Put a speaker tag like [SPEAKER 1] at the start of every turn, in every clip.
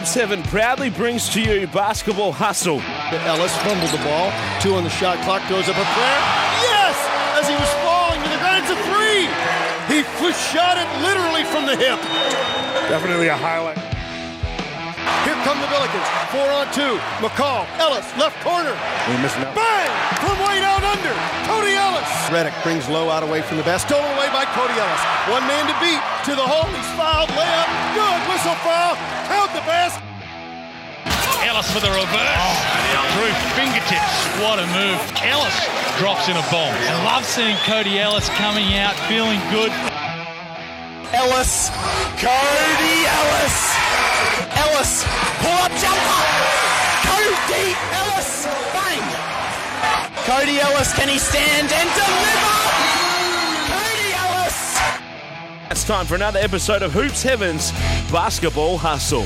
[SPEAKER 1] Hoops Heaven proudly brings to you Basketball Hustle.
[SPEAKER 2] Ellis fumbled the ball. Two on the shot clock. Goes up a prayer. Yes! As he was falling to the ground, it's a three. He shot it literally from the hip.
[SPEAKER 3] Definitely a highlight.
[SPEAKER 2] Here come the Billikens. Four on two. McCall. Ellis. Left corner.
[SPEAKER 3] We missing out.
[SPEAKER 2] Bang! From way down under. Cody Ellis. Reddick brings low out away from the best. Stolen away by Cody Ellis. One man to beat. To the hole. He's fouled. Layup. Good. Whistle foul. Count the best.
[SPEAKER 4] Ellis for the reverse. Through fingertips. What a move. Ellis drops in a bomb.
[SPEAKER 5] I love seeing Cody Ellis coming out feeling good.
[SPEAKER 6] Ellis. Cody Ellis. Ellis. Pull up jumper. Cody Ellis. Bang. Cody Ellis, can he stand and deliver? Cody Ellis.
[SPEAKER 1] It's time for another episode of Hoops Heaven's Basketball Hustle.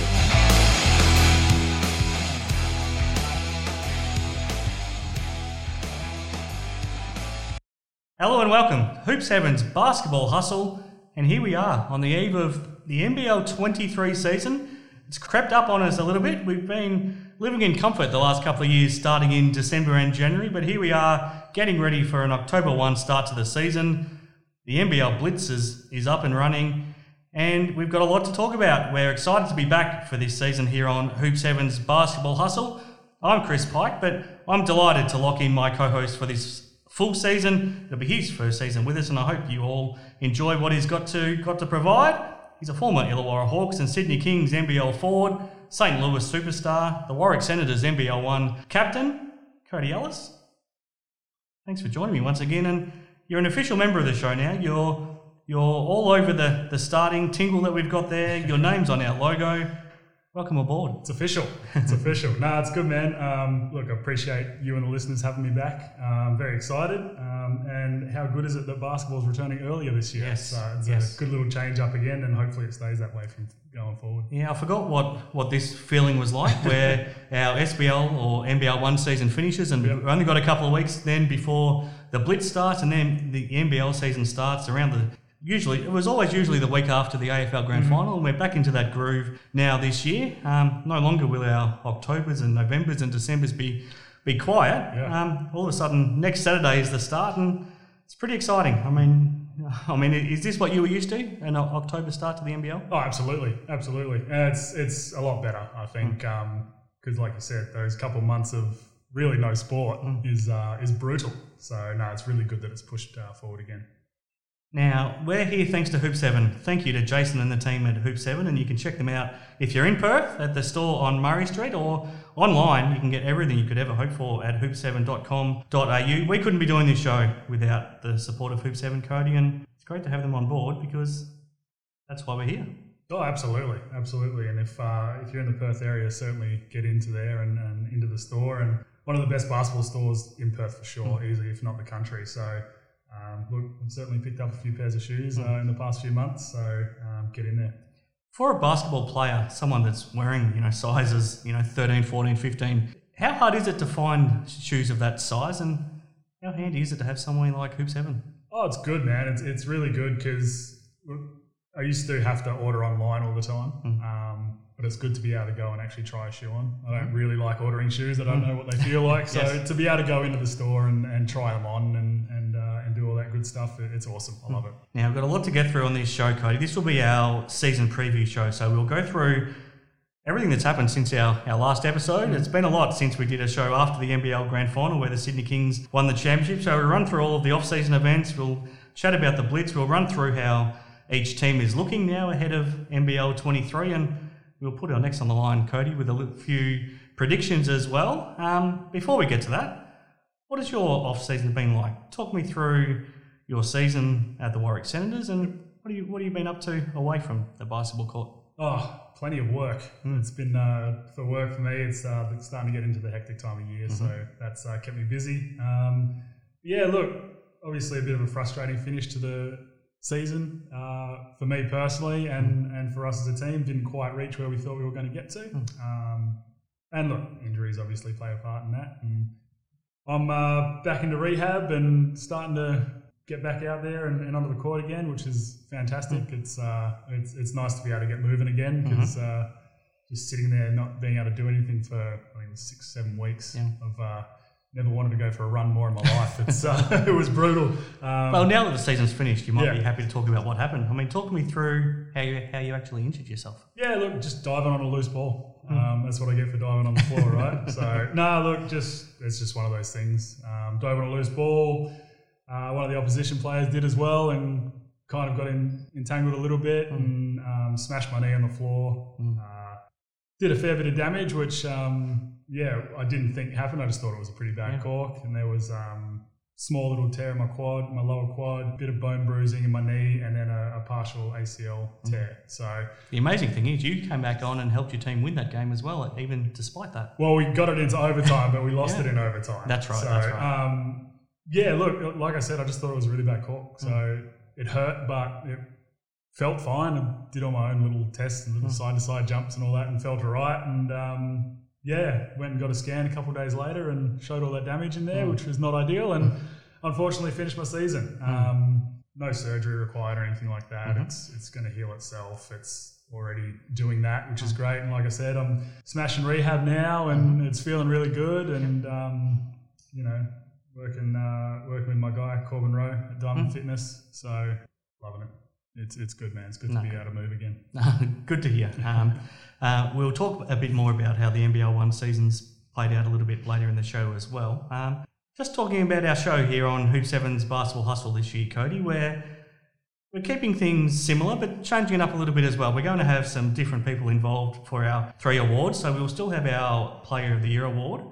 [SPEAKER 7] Hello and welcome. Hoops Heaven's Basketball Hustle, and here we are on the eve of the NBL 23 season. It's crept up on us a little bit. We've been living in comfort the last couple of years, starting in December and January, but here we are getting ready for an October 1 start to the season. The NBL Blitz is, is up and running, and we've got a lot to talk about. We're excited to be back for this season here on Hoops Heaven's Basketball Hustle. I'm Chris Pike, but I'm delighted to lock in my co host for this full season. It'll be his first season with us, and I hope you all enjoy what he's got to got to provide. He's a former Illawarra Hawks and Sydney Kings NBL forward, St. Louis superstar, the Warwick Senators NBL one captain, Cody Ellis. Thanks for joining me once again, and you're an official member of the show now. You're you're all over the the starting tingle that we've got there. Your name's on our logo. Welcome aboard.
[SPEAKER 8] It's official. It's official. no, it's good, man. Um, look, I appreciate you and the listeners having me back. I'm very excited. Um, and how good is it that basketball's returning earlier this year?
[SPEAKER 7] Yes,
[SPEAKER 8] So it's
[SPEAKER 7] yes.
[SPEAKER 8] a good little change up again, and hopefully it stays that way from going forward.
[SPEAKER 7] Yeah, I forgot what, what this feeling was like, where our SBL or NBL one season finishes, and
[SPEAKER 8] Yep.
[SPEAKER 7] we've only got a couple of weeks then before the Blitz starts, and then the NBL season starts around the. Usually, it was always usually the week after the AFL. Grand Final, and we're back into that groove now this year. Um, no longer will our Octobers and Novembers and Decembers be be quiet.
[SPEAKER 8] Yeah.
[SPEAKER 7] Um, all of a sudden, next Saturday is the start, and it's pretty exciting. I mean, I mean, is this what you were used to? An October start to the NBL?
[SPEAKER 8] Oh, absolutely, absolutely. And it's it's a lot better, I think, because like you said, those couple months of really no sport is uh, is brutal. So no, it's really good that it's pushed uh, forward again.
[SPEAKER 7] Now, we're here thanks to Hoop 7. Thank you to Jason and the team at Hoop 7, and you can check them out if you're in Perth at the store on Murray Street or online. You can get everything you could ever hope for at hoop7.com.au. We couldn't be doing this show without the support of Hoop 7 Cody, and it's great to have them on board because that's why we're here.
[SPEAKER 8] Oh, absolutely, absolutely. And if uh, if you're in the Perth area, certainly get into there and, and into the store. And one of the best basketball stores in Perth for sure, easily, if not the country. So, um, look, I've certainly picked up a few pairs of shoes uh, in the past few months. So, um, get in there.
[SPEAKER 7] For a basketball player, someone that's wearing, you know, sizes, you know, 13, 14, 15, how hard is it to find shoes of that size and how handy is it to have somewhere like Hoop 7?
[SPEAKER 8] Oh, it's good, man. It's, it's really good because I used to have to order online all the time. Um, but it's good to be able to go and actually try a shoe on. I don't really like ordering shoes. I don't know what they feel like. So
[SPEAKER 7] Yes.
[SPEAKER 8] to be able to go into the store and, and try them on and, and, good stuff, it's awesome. I love it.
[SPEAKER 7] Now, we've got a lot to get through on this show, Cody. This will be our season preview show, so we'll go through everything that's happened since our, our last episode. It's been a lot since we did a show after the NBL Grand Final where the Sydney Kings won the championship. So we'll run through all of the off-season events. We'll chat about the Blitz. We'll run through how each team is looking now ahead of NBL 23, and we'll put our next on the line, Cody, with a few predictions as well. Um, before we get to that, what has your off-season been like? Talk me through your season at the Warwick Senators, and what have you what have you been up to away from the basketball court?
[SPEAKER 8] Oh, plenty of work. It's been uh, for work for me. It's uh, it's starting to get into the hectic time of year, so that's uh, kept me busy. Um, yeah, look, obviously a bit of a frustrating finish to the season uh, for me personally, and and for us as a team. Didn't quite reach where we thought we were going to get to. Um, and look, injuries obviously play a part in that. And I'm uh, back into rehab and starting to get back out there and, and onto the court again, which is fantastic. It's uh, it's it's nice to be able to get moving again because uh, just sitting there, not being able to do anything for I was six, seven weeks
[SPEAKER 7] Yeah.
[SPEAKER 8] of. Uh, Never wanted to go for a run more in my life. It's uh, it was brutal. Um,
[SPEAKER 7] Well, now that the season's finished, you might
[SPEAKER 8] Yeah.
[SPEAKER 7] be happy to talk about what happened. I mean, talk me through how you how you actually injured yourself.
[SPEAKER 8] Yeah, look, just diving on a loose ball. Um, that's what I get for diving on the floor, right? So, no, look, just it's just one of those things. Um, diving on a loose ball. Uh, one of the opposition players did as well, and kind of got in, entangled a little bit and um, smashed my knee on the floor. Uh, did a fair bit of damage, which um, yeah, I didn't think happened. I just thought it was a pretty bad
[SPEAKER 7] Yeah.
[SPEAKER 8] cork, and there was um, small little tear in my quad, my lower quad, bit of bone bruising in my knee, and then a, a partial ACL tear. So.
[SPEAKER 7] The amazing thing is, you came back on and helped your team win that game as well, even despite that.
[SPEAKER 8] Well, we got it into overtime, but we lost
[SPEAKER 7] Yeah.
[SPEAKER 8] it in overtime.
[SPEAKER 7] That's right,
[SPEAKER 8] So,
[SPEAKER 7] that's right.
[SPEAKER 8] Yeah, look, like I said, I just thought it was a really bad cork. So
[SPEAKER 7] Mm.
[SPEAKER 8] it hurt, but it felt fine. I did all my own little tests and little
[SPEAKER 7] Mm.
[SPEAKER 8] side to side jumps and all that and felt all right. And um, yeah, went and got a scan a couple of days later and showed all that damage in
[SPEAKER 7] Mm.
[SPEAKER 8] there, which was not ideal. And unfortunately, finished my season. Um, no surgery required or anything like that.
[SPEAKER 7] Mm-hmm.
[SPEAKER 8] It's it's going to heal itself. It's already doing that, which is
[SPEAKER 7] Mm.
[SPEAKER 8] great. And like I said, I'm smashing rehab now, and
[SPEAKER 7] Mm-hmm.
[SPEAKER 8] it's feeling really good. And um, you know, working uh, working with my guy Corbin Rowe at Diamond Fitness, so loving it. It's it's good, man. It's good
[SPEAKER 7] Mm. No.
[SPEAKER 8] to be able to move again.
[SPEAKER 7] Good to hear. Um, uh, we'll talk a bit more about how the NBL one season's played out a little bit later in the show as well. Um, just talking about our show here on Hoop Sevens Basketball Hustle this year, Cody, where we're keeping things similar but changing it up a little bit as well. We're going to have some different people involved for our three awards. So we'll still have our Player of the Year award,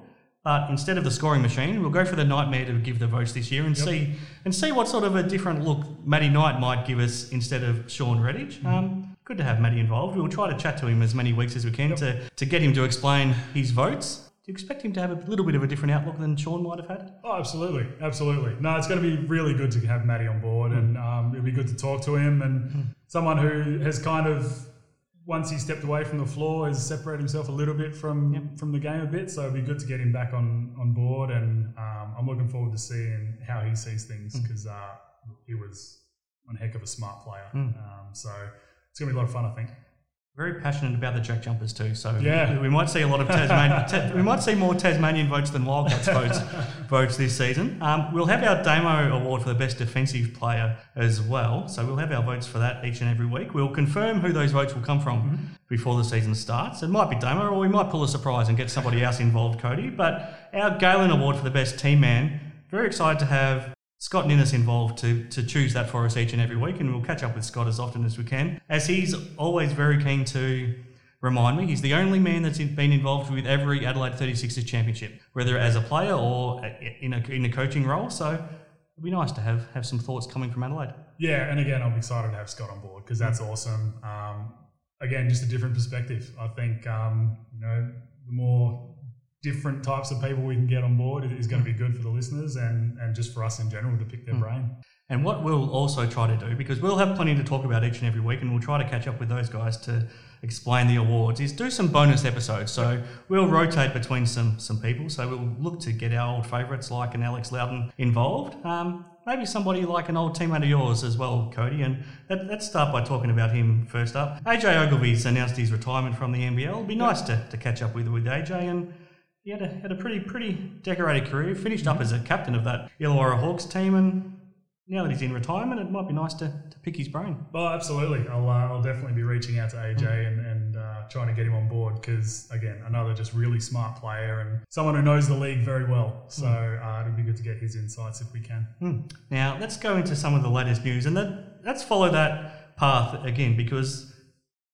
[SPEAKER 7] but instead of the scoring machine, we'll go for the Nightmare to give the votes this year and see and see what sort of a different look Matty Knight might give us instead of Shawn Redhage. Um, good to have Matty involved. We'll try to chat to him as many weeks as we can to, to get him to explain his votes. Do you expect him to have a little bit of a different outlook than Sean might have had?
[SPEAKER 8] Oh, absolutely, absolutely. No, it's going to be really good to have Matty on board, and um, it'll be good to talk to him and someone who has kind of once he stepped away from the floor has separated himself a little bit from from the game a bit. So it'd be good to get him back on on board, and um, I'm looking forward to seeing how he sees things because uh, he was one heck of a smart player. Um, so it's going to be a lot of fun, I think.
[SPEAKER 7] Very passionate about the jack jumpers too, so
[SPEAKER 8] Yeah.
[SPEAKER 7] we might see a lot of Tasmanian. ta- we might see more Tasmanian votes than Wildcats votes votes this season. Um, we'll have our Damo Award for the best defensive player as well, so we'll have our votes for that each and every week. We'll confirm who those votes will come from before the season starts. It might be Damo, or we might pull a surprise and get somebody else involved, Cody. But our Galen Award for the best team man. Very excited to have Scott Ninnis involved to, to choose that for us each and every week, and we'll catch up with Scott as often as we can, as he's always very keen to remind me he's the only man that's been involved with every Adelaide 36ers championship, whether as a player or in a, in a coaching role. So it'd be nice to have, have some thoughts coming from Adelaide.
[SPEAKER 8] Yeah, and again, I'm excited to have Scott on board because that's awesome. Um, again, just a different perspective. I think um, you know the more different types of people we can get on board is going to be good for the listeners and and just for us in general to pick their brain.
[SPEAKER 7] And what we'll also try to do, because we'll have plenty to talk about each and every week, and we'll try to catch up with those guys to explain the awards, is do some bonus episodes. So we'll rotate between some some people. So we'll look to get our old favourites like an Alex Loudon involved. Um, maybe somebody like an old teammate of yours as well, Cody. And let, let's start by talking about him first up. AJ Ogilvy's announced his retirement from the NBL. It'll be nice to, to catch up with with AJ and. He had a, had a pretty pretty decorated career. Finished up as a captain of that Illawarra Hawks team, and now that he's in retirement, it might be nice to, to pick his brain.
[SPEAKER 8] Well, absolutely. I'll, uh, I'll definitely be reaching out to AJ and, and uh, trying to get him on board because, again, another just really smart player and someone who knows the league very well. So uh, it'd be good to get his insights if we can.
[SPEAKER 7] Hmm. Now let's go into some of the latest news, and that, let's follow that path again because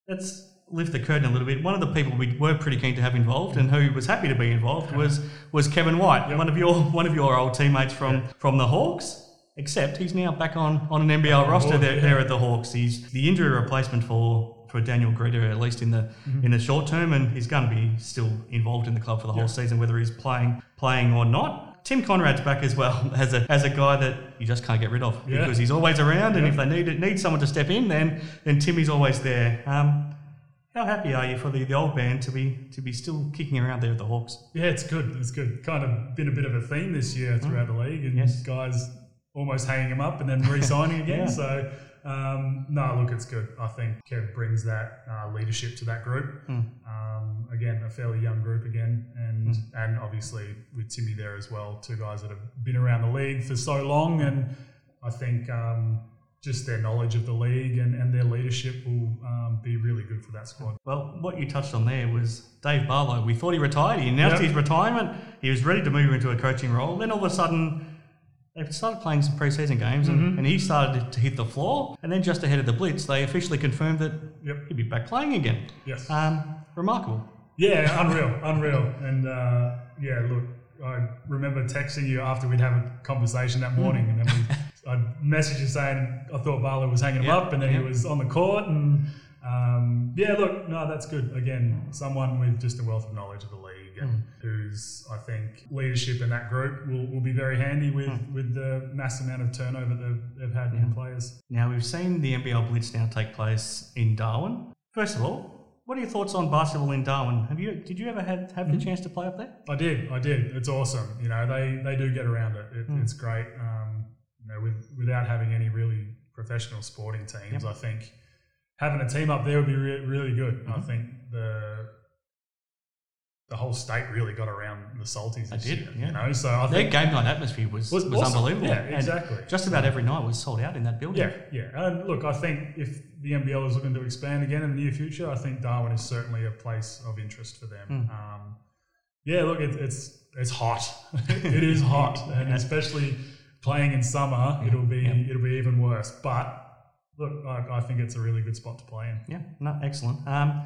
[SPEAKER 7] let's lift the curtain a little bit. One of the people we were pretty keen to have involved, and who was happy to be involved, was was Kevin White, one of your one of your old teammates from from the Hawks. Except he's now back on, on an NBL roster
[SPEAKER 8] board,
[SPEAKER 7] there,
[SPEAKER 8] yeah.
[SPEAKER 7] there at the Hawks. He's the injury replacement for, for Daniel Grida, at least in the in the short term, and he's going to be still involved in the club for the whole season, whether he's playing playing or not. Tim Coenraad's back as well as a as a guy that you just can't get rid of
[SPEAKER 8] Yeah.
[SPEAKER 7] because he's always around, and if they need need someone to step in, then then Timmy's always there. Um, how happy are you for the, the old band to be to be still kicking around there at the Hawks?
[SPEAKER 8] Yeah, it's good. It's good. Kind of been a bit of a theme this year throughout the league, and
[SPEAKER 7] Yes.
[SPEAKER 8] guys almost hanging him up and then re-signing again.
[SPEAKER 7] Yeah.
[SPEAKER 8] So Um, no, look, it's good. I think Kev brings that uh, leadership to that group.
[SPEAKER 7] Hmm.
[SPEAKER 8] Um, again, a fairly young group again, and and obviously with Timmy there as well, two guys that have been around the league for so long, and I think um, just their knowledge of the league and, and their leadership will um, be really good for that squad.
[SPEAKER 7] Well, what you touched on there was Dave Barlow. We thought he retired. He announced
[SPEAKER 8] Yep.
[SPEAKER 7] his retirement. He was ready to move into a coaching role. Then all of a sudden, they started playing some preseason games, and,
[SPEAKER 8] Mm-hmm.
[SPEAKER 7] and he started to hit the floor. And then just ahead of the Blitz, they officially confirmed that
[SPEAKER 8] Yep.
[SPEAKER 7] he'd be back playing again.
[SPEAKER 8] Yes.
[SPEAKER 7] Um, remarkable.
[SPEAKER 8] Yeah, unreal, unreal. And uh, yeah, look, I remember texting you after we'd have a conversation that morning, and then we, I messaged you saying I thought Barlow was hanging him
[SPEAKER 7] Yeah,
[SPEAKER 8] up, and then
[SPEAKER 7] yeah.
[SPEAKER 8] he was on the court. And um, yeah, look, no, that's good. Again, someone with just a wealth of knowledge of the league, and whose I think leadership in that group will, will be very handy with with the mass amount of turnover they've, they've had in players.
[SPEAKER 7] Now, we've seen the NBL Blitz now take place in Darwin. First of all, what are your thoughts on basketball in Darwin? Have you did you ever have, have the chance to play up there?
[SPEAKER 8] I did, I did. It's awesome. You know, they they do get around it. it It's great. Um, you know, with without having any really professional sporting teams, I think having a team up there would be re- really good. I think the the whole state really got around the Salties. This
[SPEAKER 7] did,
[SPEAKER 8] year,
[SPEAKER 7] yeah.
[SPEAKER 8] You know, so I
[SPEAKER 7] Their
[SPEAKER 8] think
[SPEAKER 7] game night atmosphere was,
[SPEAKER 8] Was
[SPEAKER 7] was,
[SPEAKER 8] awesome.
[SPEAKER 7] unbelievable.
[SPEAKER 8] Yeah,
[SPEAKER 7] And
[SPEAKER 8] exactly.
[SPEAKER 7] Just about every night was sold out in that building.
[SPEAKER 8] Yeah, yeah. And look, I think if the NBL is looking to expand again in the near future, I think Darwin is certainly a place of interest for them. Um, yeah, look, it, it's it's hot. it is hot, and especially playing in summer, it'll be it'll be even worse. But look, I, I think it's a really good spot to play in.
[SPEAKER 7] Yeah, no, excellent. Um,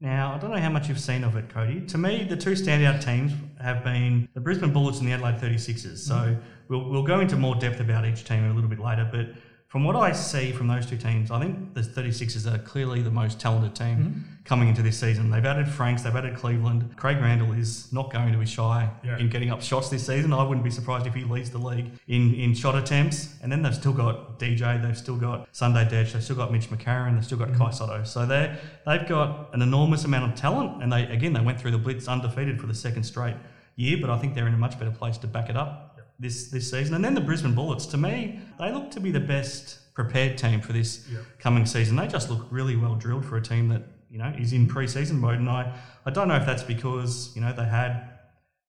[SPEAKER 7] now, I don't know how much you've seen of it, Cody. To me, the two standout teams have been the Brisbane Bullets and the Adelaide 36ers. So we'll, we'll go into more depth about each team a little bit later. But from what I see from those two teams, I think the 36ers are clearly the most talented team mm-hmm. coming into this season. They've added Franks, they've added Cleveland. Craig Randall is not going to be shy
[SPEAKER 8] Yeah.
[SPEAKER 7] in getting up shots this season. I wouldn't be surprised if he leads the league in, in shot attempts. And then they've still got DJ, they've still got Sunday Dech, they've still got Mitch McCarron, they've still got mm-hmm. Kai Sotto. So they they've got an enormous amount of talent. And they again they went through the blitz undefeated for the second straight year, but I think they're in a much better place to back it up this this season. And then the Brisbane Bullets, to me, they look to be the best prepared team for this coming season. They just look really well drilled for a team that you know is in pre-season mode. And I, I don't know if that's because you know they had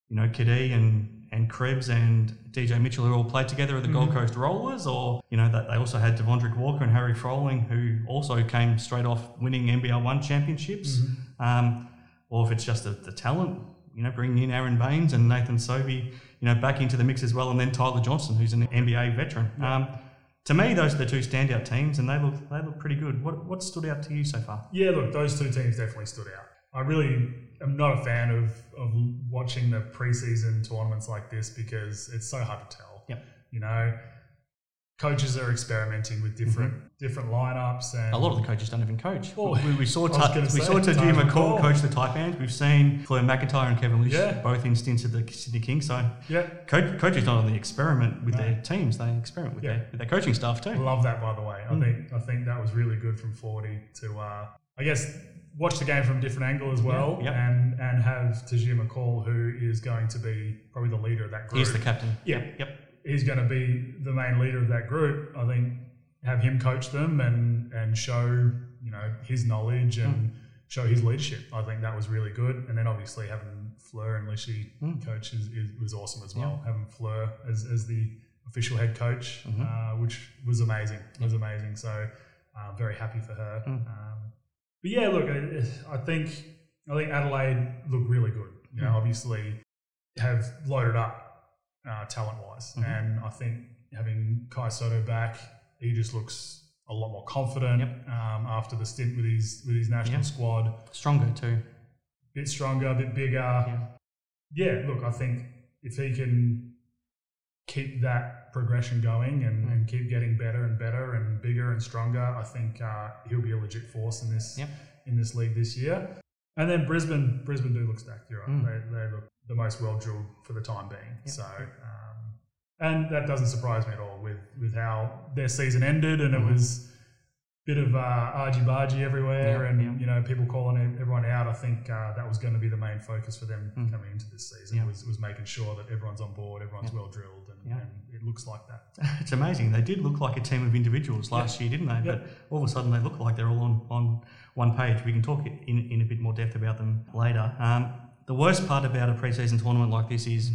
[SPEAKER 7] you know Cadee and and Krebs and DJ Mitchell who all played together at the Gold Coast Rollers, or you know that they also had Devondrick Walker and Harry Froling who also came straight off winning NBL one championships, um, or if it's just the, the talent. You know, bringing in Aron Baynes and Nathan Sobey, you know, back into the mix as well, and then Tyler Johnson, who's an NBA veteran. Um, to me, those are the two standout teams, and they look they look pretty good. What what stood out to you so far?
[SPEAKER 8] Yeah, look, those two teams definitely stood out. I really am not a fan of, of watching the preseason tournaments like this because it's so hard to tell.
[SPEAKER 7] Yep.
[SPEAKER 8] You know, coaches are experimenting with different different lineups and
[SPEAKER 7] A lot of the coaches don't even coach.
[SPEAKER 8] Well,
[SPEAKER 7] we, we saw Ta- we saw
[SPEAKER 8] Taj
[SPEAKER 7] McCall coach the Taipans. We've seen Fleur McIntyre and Kevin Lisch
[SPEAKER 8] Yeah.
[SPEAKER 7] both in stints at the Sydney Kings. So
[SPEAKER 8] yeah,
[SPEAKER 7] coach, coaches not only experiment with their teams, they experiment with,
[SPEAKER 8] Yeah.
[SPEAKER 7] their, with their coaching staff too.
[SPEAKER 8] love that by the way. I think I think that was really good from Forty to uh, I guess watch the game from a different angle as well
[SPEAKER 7] yep.
[SPEAKER 8] and and have Tahjere McCall who is going to be probably the leader of that group.
[SPEAKER 7] He's the captain.
[SPEAKER 8] Yeah.
[SPEAKER 7] Yep.
[SPEAKER 8] He's going to be the main leader of that group. I think have him coach them and and show you know his knowledge and show his leadership. I think that was really good. And then obviously having Fleur and Lishy coach is, is, was awesome as well. Having Fleur as, as the official head coach, uh, which was amazing. Was amazing. So uh, very happy for her. Um, but yeah, look, I, I think I think Adelaide looked really good. You know, obviously have loaded up uh, talent wise. And I think having Kai Sotto back, he just looks a lot more confident um, after the stint with his with his national
[SPEAKER 7] Yeah.
[SPEAKER 8] squad.
[SPEAKER 7] Stronger too.
[SPEAKER 8] bit stronger, a bit bigger. Yeah. look, I think if he can keep that progression going and, and keep getting better and better and bigger and stronger, I think uh, he'll be a legit force in this
[SPEAKER 7] Yep.
[SPEAKER 8] in this league this year. And then Brisbane, Brisbane do look stacked. You're right. They, they look the most well drilled for the time being. So, um, and that doesn't surprise me at all with with how their season ended, and it was a bit of uh, argy bargy everywhere,
[SPEAKER 7] Yeah,
[SPEAKER 8] and
[SPEAKER 7] yeah.
[SPEAKER 8] you know people calling everyone out. I think uh, that was going to be the main focus for them
[SPEAKER 7] Mm.
[SPEAKER 8] coming into this season was, was making sure that everyone's on board, everyone's well drilled, and, and it looks like that.
[SPEAKER 7] It's amazing. They did look like a team of individuals last year, didn't they? But all of a sudden, they look like they're all on, on one page. We can talk in, in a bit more depth about them later. Um, the worst part about a preseason tournament like this is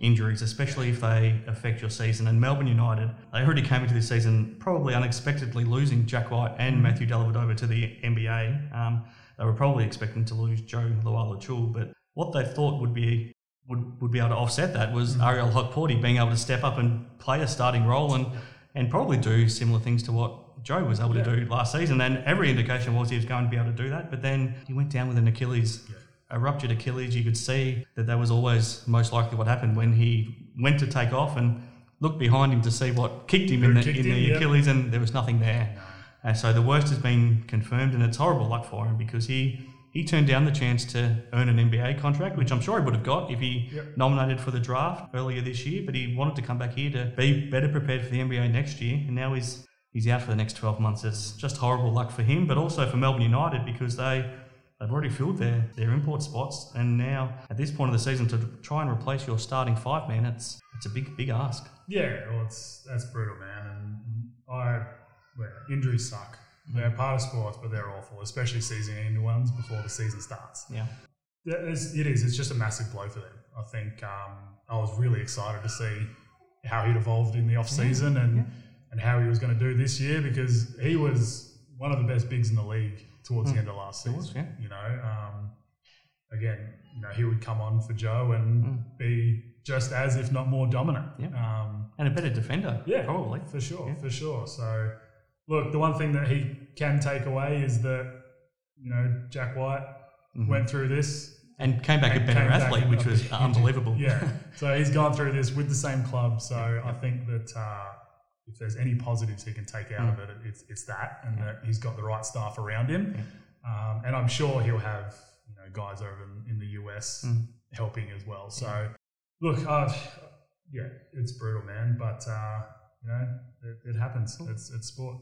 [SPEAKER 7] injuries, especially if they affect your season. And Melbourne United, they already came into this season probably unexpectedly losing Jack White and Matthew Dellavedova to the NBA. Um, they were probably expecting to lose Jo Lual-Acuil, but what they thought would be would, would be able to offset that was Ariel Hukporti being able to step up and play a starting role and, and probably do similar things to what Joe was able to do last season. And every indication was he was going to be able to do that. But then he went down with an Achilles, a ruptured Achilles. You could see that that was always most likely what happened when he went to take off and looked behind him to see what kicked him in the, in
[SPEAKER 8] him,
[SPEAKER 7] the
[SPEAKER 8] yeah.
[SPEAKER 7] Achilles, and there was nothing there. And so the worst has been confirmed, and it's horrible luck for him because he he turned down the chance to earn an NBA contract, which I'm sure he would have got if he
[SPEAKER 8] Yep.
[SPEAKER 7] nominated for the draft earlier this year. But he wanted to come back here to be better prepared for the NBA next year, and now he's he's out for the next 12 months. It's just horrible luck for him, but also for Melbourne United because they they've already filled their their import spots, and now at this point of the season to try and replace your starting five man, it's it's a big big ask.
[SPEAKER 8] Yeah, well, it's that's brutal, man. And I, well, injuries suck. They're part of sports, but they're awful, especially season-ending ones before the season starts.
[SPEAKER 7] Yeah.
[SPEAKER 8] Yeah, It's, it is. It's just a massive blow for them. I think um, I was really excited to see how he'd evolved in the off season and and how he was going to do this year because he was one of the best bigs in the league towards the end of last season.
[SPEAKER 7] was, yeah.
[SPEAKER 8] You know, um, again, you know, he would come on for Joe and be just as, if not more, dominant.
[SPEAKER 7] Yeah.
[SPEAKER 8] Um,
[SPEAKER 7] And a better defender,
[SPEAKER 8] yeah,
[SPEAKER 7] probably.
[SPEAKER 8] for sure,
[SPEAKER 7] Yeah.
[SPEAKER 8] for sure. So, look, the one thing that he can take away is that you know Jack White
[SPEAKER 7] Mm-hmm.
[SPEAKER 8] went through this
[SPEAKER 7] And came back a better athlete, which was
[SPEAKER 8] injured.
[SPEAKER 7] unbelievable.
[SPEAKER 8] Yeah, so he's gone through this with the same club. So I think that uh, if there's any positives he can take out
[SPEAKER 7] Mm.
[SPEAKER 8] of it, it's it's that, and that he's got the right staff around him, um, and I'm sure he'll have you know guys over in, in the US
[SPEAKER 7] Mm.
[SPEAKER 8] helping as well. So look, uh, yeah, it's brutal, man, but uh, you know it, it happens. It's it's sport.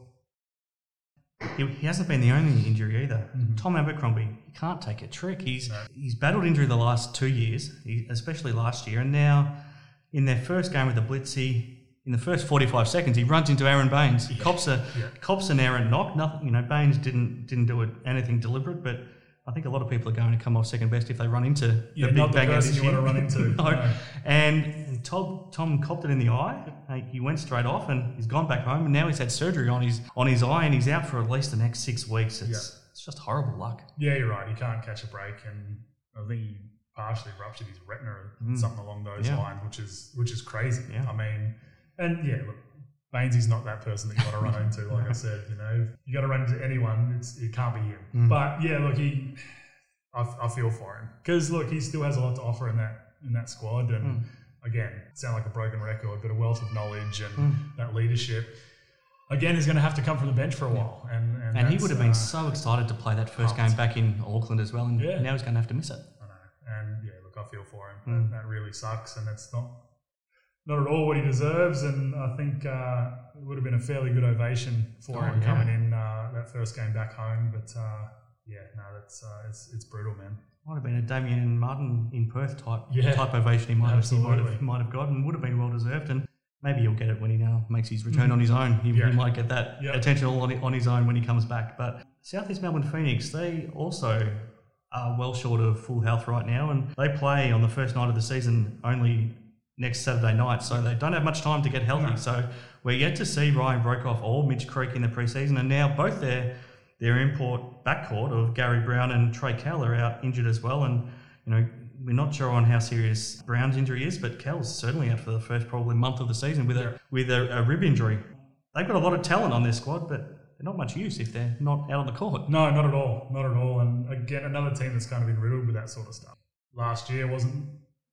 [SPEAKER 7] He, he hasn't been the only injury either. Tom Abercrombie, he can't take a trick. He's
[SPEAKER 8] No.
[SPEAKER 7] he's battled injury the last two years, he, especially last year, and now in their first game with the Blitz, he in the first 45 seconds he runs into Aron Baynes. He cops a
[SPEAKER 8] Yeah.
[SPEAKER 7] cops an Aaron knock. Nothing, you know. Baynes didn't didn't do it anything deliberate, but. I think a lot of people are going to come off second best if they run into
[SPEAKER 8] Yeah,
[SPEAKER 7] the big
[SPEAKER 8] not the
[SPEAKER 7] banger
[SPEAKER 8] person you wanna run into,
[SPEAKER 7] no.
[SPEAKER 8] no.
[SPEAKER 7] And, and Tom, Tom copped it in the eye. He went straight off, and he's gone back home. And now he's had surgery on his on his eye, and he's out for at least the next six weeks. It's it's just horrible luck.
[SPEAKER 8] Yeah, you're right. He can't catch a break, and I think he partially ruptured his retina or something along those
[SPEAKER 7] Mm. Yeah.
[SPEAKER 8] lines, which is which is crazy.
[SPEAKER 7] Yeah.
[SPEAKER 8] I mean, and yeah, look, Baynesy's not that person that you want to run into. Like I said, you know, you got to run into anyone. It's it can't be him.
[SPEAKER 7] Mm.
[SPEAKER 8] But yeah, look, he, I, I feel for him because look, he still has a lot to offer in that in that squad, and
[SPEAKER 7] Mm.
[SPEAKER 8] again, sound like a broken record, but a wealth of knowledge and
[SPEAKER 7] Mm.
[SPEAKER 8] that leadership. Again, is going to have to come from the bench for a while, and and,
[SPEAKER 7] And he would have been
[SPEAKER 8] uh,
[SPEAKER 7] so excited to play that first game back in Auckland as well, and
[SPEAKER 8] Yeah.
[SPEAKER 7] now he's going to have to miss it.
[SPEAKER 8] I know. And yeah, look, I feel for him.
[SPEAKER 7] Mm.
[SPEAKER 8] That, that really sucks, and it's not not at all what he deserves. And I think uh, it would have been a fairly good ovation for
[SPEAKER 7] Oh,
[SPEAKER 8] him
[SPEAKER 7] yeah.
[SPEAKER 8] coming in uh, that first game back home. But uh, yeah, no, that's uh, it's it's brutal, man.
[SPEAKER 7] Might have been a Damian Martin in Perth type
[SPEAKER 8] Yeah.
[SPEAKER 7] type ovation he might have, he might have might have gotten. Would have been well deserved, and maybe he'll get it when he now makes his return on his own. He.
[SPEAKER 8] Yeah.
[SPEAKER 7] he might get that
[SPEAKER 8] Yeah.
[SPEAKER 7] attention all on, on his own when he comes back. But Southeast Melbourne Phoenix, they also are well short of full health right now, and they play on the first night of the season only next Saturday night, so they don't have much time to get healthy.
[SPEAKER 8] No.
[SPEAKER 7] So we're yet to see Ryan Broekhoff or Mitch Creek in the preseason, and now both their their import backcourt of Gary Browne and Trey Kell are out injured as well, and you know we're not sure on how serious Browne's injury is, but Kell's certainly out for the first probably month of the season with a with a, a rib injury. They've got a lot of talent on their squad, but they're not much use if they're not out on the court.
[SPEAKER 8] No, not at all, not at all. And again, another team that's kind of been riddled with that sort of stuff. Last year wasn't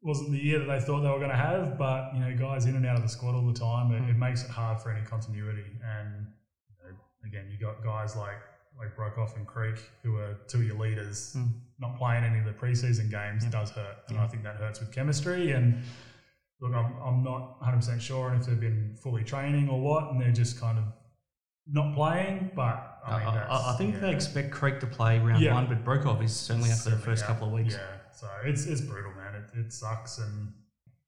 [SPEAKER 8] wasn't the year that they thought they were going to have, but you know, guys in and out of the squad all the time, it, it hmm. makes it hard for any continuity. And you know, again, you got guys like like Broekhoff and Creek who are two of your leaders, hmm. not playing any of the preseason games hmm. does hurt, and I think that hurts with chemistry. And look, I'm, I'm not 100 percent sure if they've been fully training or what, and they're just kind of not playing, but I mean,
[SPEAKER 7] I,
[SPEAKER 8] that's,
[SPEAKER 7] I, think
[SPEAKER 8] yeah.
[SPEAKER 7] they expect Creek to play round
[SPEAKER 8] Yeah.
[SPEAKER 7] one, but Broekhoff is certainly after the first couple of weeks.
[SPEAKER 8] Yeah, so it's it's brutal, man. It, sucks, and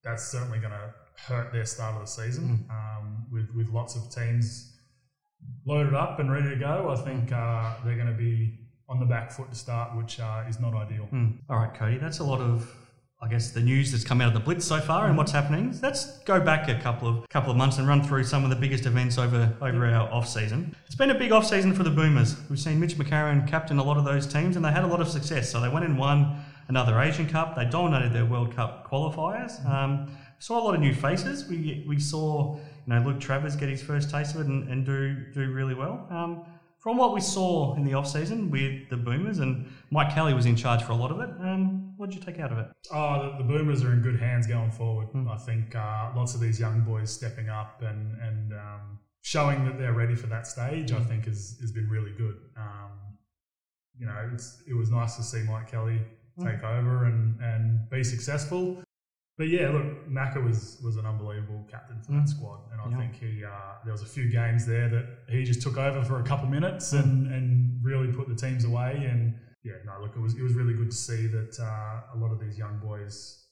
[SPEAKER 8] that's certainly going to hurt their start of the season.
[SPEAKER 7] Mm.
[SPEAKER 8] Um, with with lots of teams loaded up and ready to go, I think
[SPEAKER 7] Mm.
[SPEAKER 8] uh, they're going to be on the back foot to start, which uh, is not ideal.
[SPEAKER 7] Hmm. All right, Cody, that's a lot of, I guess, the news that's come out of the Blitz so far and what's happening. Let's go back a couple of couple of months and run through some of the biggest events over over our off season. It's been a big off season for the Boomers. We've seen Mitch McCarron captain a lot of those teams, and they had a lot of success. So they went and won another Asian Cup. They dominated their World Cup qualifiers. Um, saw a lot of new faces. We we saw you know Luke Travers get his first taste of it and, and do do really well. Um, from what we saw in the off season with the Boomers, and Mike Kelly was in charge for a lot of it. Um, what did you take out of it?
[SPEAKER 8] Oh, the, the Boomers are in good hands going forward.
[SPEAKER 7] Hmm.
[SPEAKER 8] I think uh, lots of these young boys stepping up and and um, showing that they're ready for that stage.
[SPEAKER 7] Hmm.
[SPEAKER 8] I think has has been really good. Um, you know, it's, it was nice to see Mike Kelly Take over and and be successful. But yeah, look, Macca was was an unbelievable captain for that squad, and I.
[SPEAKER 7] Yeah.
[SPEAKER 8] think he uh, there was a few games there that he just took over for a couple minutes and and really put the teams away. And yeah, no, look, it was it was really good to see that uh, a lot of these young boys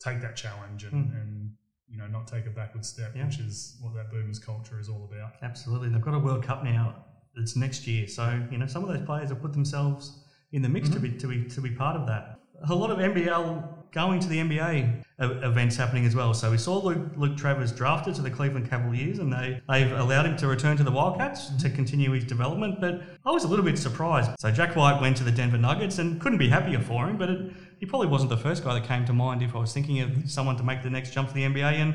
[SPEAKER 8] take that challenge and,
[SPEAKER 7] Hmm.
[SPEAKER 8] and you know not take a backward step,
[SPEAKER 7] Yeah.
[SPEAKER 8] which is what that Boomers culture is all about.
[SPEAKER 7] Absolutely, they've got a World Cup now. It's next year, so you know some of those players have put themselves in the mix to be to be to be part of that. A lot of NBL going to the NBA events happening as well. So we saw Luke, Luke Travers drafted to the Cleveland Cavaliers, and they they've allowed him to return to the Wildcats to continue his development. But I was a little bit surprised. So Jack White went to the Denver Nuggets and couldn't be happier for him. But it, he probably wasn't the first guy that came to mind if I was thinking of someone to make the next jump to the NBA. And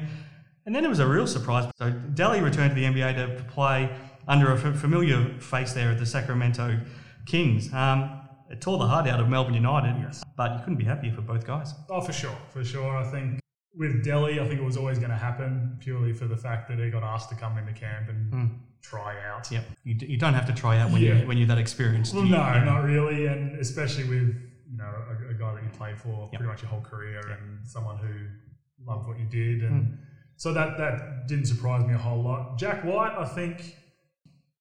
[SPEAKER 7] and then it was a real surprise. So Daly returned to the NBA to play under a f- familiar face there at the Sacramento Kings. Um, it tore the heart out of Melbourne United,
[SPEAKER 8] Yes.
[SPEAKER 7] but you couldn't be happier for both guys.
[SPEAKER 8] Oh, for sure, for sure. I think with Delly, I think it was always going to happen purely for the fact that he got asked to come into camp and hmm. try out.
[SPEAKER 7] Yep. You, d- you don't have to try out when
[SPEAKER 8] Yeah.
[SPEAKER 7] you when you're that experienced.
[SPEAKER 8] Well,
[SPEAKER 7] You-
[SPEAKER 8] no, not really, and especially with you know a, a guy that you played for pretty much your whole career and someone who loved what you did, and hmm. so that that didn't surprise me a whole lot. Jack White, I think,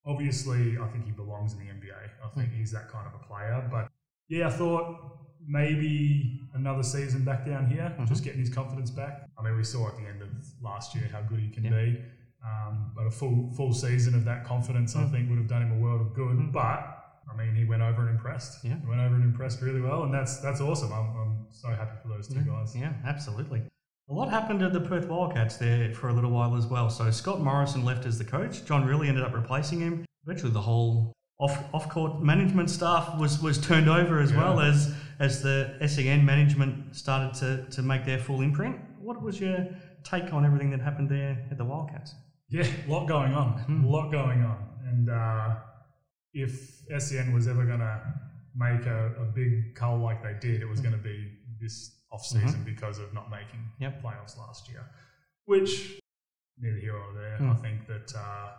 [SPEAKER 8] obviously, I think he belongs in the NBA. I think he's that kind of a player, but yeah, I thought maybe another season back down here, mm-hmm. just getting his confidence back. I mean, we saw at the end of last year how good he can be. Um, but a full full season of that confidence, I mm. think, would have done him a world of good. Mm. But I mean, he went over and impressed.
[SPEAKER 7] Yeah.
[SPEAKER 8] He went over and impressed really well, and that's that's awesome. I'm, I'm so happy for those two guys.
[SPEAKER 7] Yeah, absolutely. A lot happened at the Perth Wildcats there for a little while as well. So Scott Morton left as the coach. John Rillie ended up replacing him. Virtually the whole off off court management staff was, was turned over as well as as the SEN management started to, to make their full imprint. What was your take on everything that happened there at the Wildcats?
[SPEAKER 8] Yeah, a lot going on. A lot going on. And uh, if SEN was ever going to make a, a big cull like they did, it was going to be this off season because of not making
[SPEAKER 7] Yep.
[SPEAKER 8] playoffs last year. Which neither here or there. I think that uh,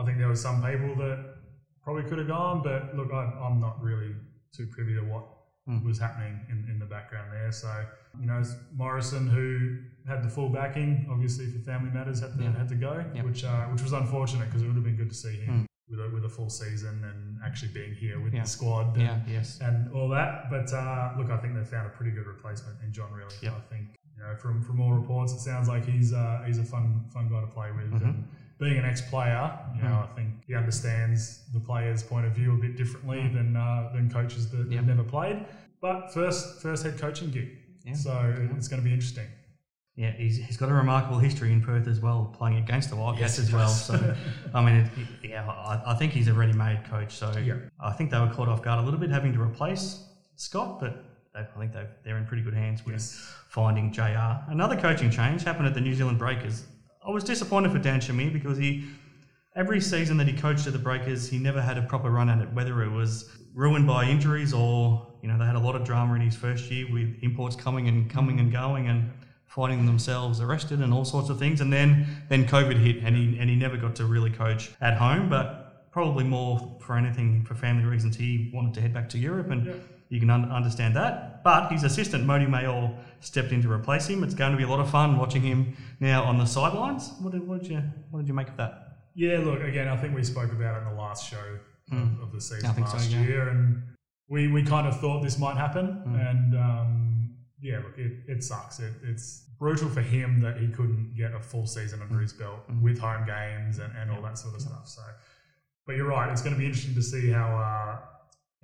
[SPEAKER 8] I think there were some people that probably could have gone, but look, I, I'm not really too privy to what was happening in, in the background there. So, you know, Morton, who had the full backing, obviously for family matters, had to,
[SPEAKER 7] Yeah.
[SPEAKER 8] had to go,
[SPEAKER 7] Yep.
[SPEAKER 8] which uh, which was unfortunate because it would have been good to see him with, a, with a full season and actually being here with
[SPEAKER 7] Yeah.
[SPEAKER 8] the squad. and-
[SPEAKER 7] Yeah, yes.
[SPEAKER 8] and all that. But uh, look, I think they found a pretty good replacement in John Rillie.
[SPEAKER 7] Yep.
[SPEAKER 8] I think you know from from all reports, it sounds like he's uh, he's a fun fun guy to play with.
[SPEAKER 7] Mm-hmm.
[SPEAKER 8] And being an ex-player, you know, I think he understands the player's point of view a bit differently than uh, than coaches that
[SPEAKER 7] Mm. Yep.
[SPEAKER 8] have never played. But first first head coaching gig,
[SPEAKER 7] Yeah.
[SPEAKER 8] so it's going to be interesting.
[SPEAKER 7] Yeah, he's, he's got a remarkable history in Perth as well, playing against the Wildcats
[SPEAKER 8] Yes,
[SPEAKER 7] as well. So, I mean, it, it- yeah, I, I think he's a ready-made coach. So,
[SPEAKER 8] Yeah.
[SPEAKER 7] I think they were caught off guard a little bit having to replace Scott, but they, I think they've, they're in pretty good hands with
[SPEAKER 8] Yes.
[SPEAKER 7] finding JR. Another coaching change happened at the New Zealand Breakers. I was disappointed for Dan Shamir because he every season that he coached at the Breakers, he never had a proper run at it, whether it was ruined by injuries or, you know, they had a lot of drama in his first year with imports coming and coming and going and finding themselves arrested and all sorts of things. And then then COVID hit and he and he never got to really coach at home, but probably more for anything for family reasons he wanted to head back to Europe and you can un- understand that. But his assistant Mody Maor stepped in to replace him. It's going to be a lot of fun watching him now on the sidelines. What did, what did you what did you make of that?
[SPEAKER 8] Yeah, look, again, I think we spoke about it in the last show
[SPEAKER 7] Mm.
[SPEAKER 8] of, of the season
[SPEAKER 7] think so,
[SPEAKER 8] last
[SPEAKER 7] yeah.
[SPEAKER 8] year, and we, we kind of thought this might happen.
[SPEAKER 7] Mm.
[SPEAKER 8] And um, yeah, look, it, it sucks. It, it's brutal for him that he couldn't get a full season under
[SPEAKER 7] Mm.
[SPEAKER 8] his belt with home games and, and all that sort of stuff. So, but you're right. It's going to be interesting to see how uh,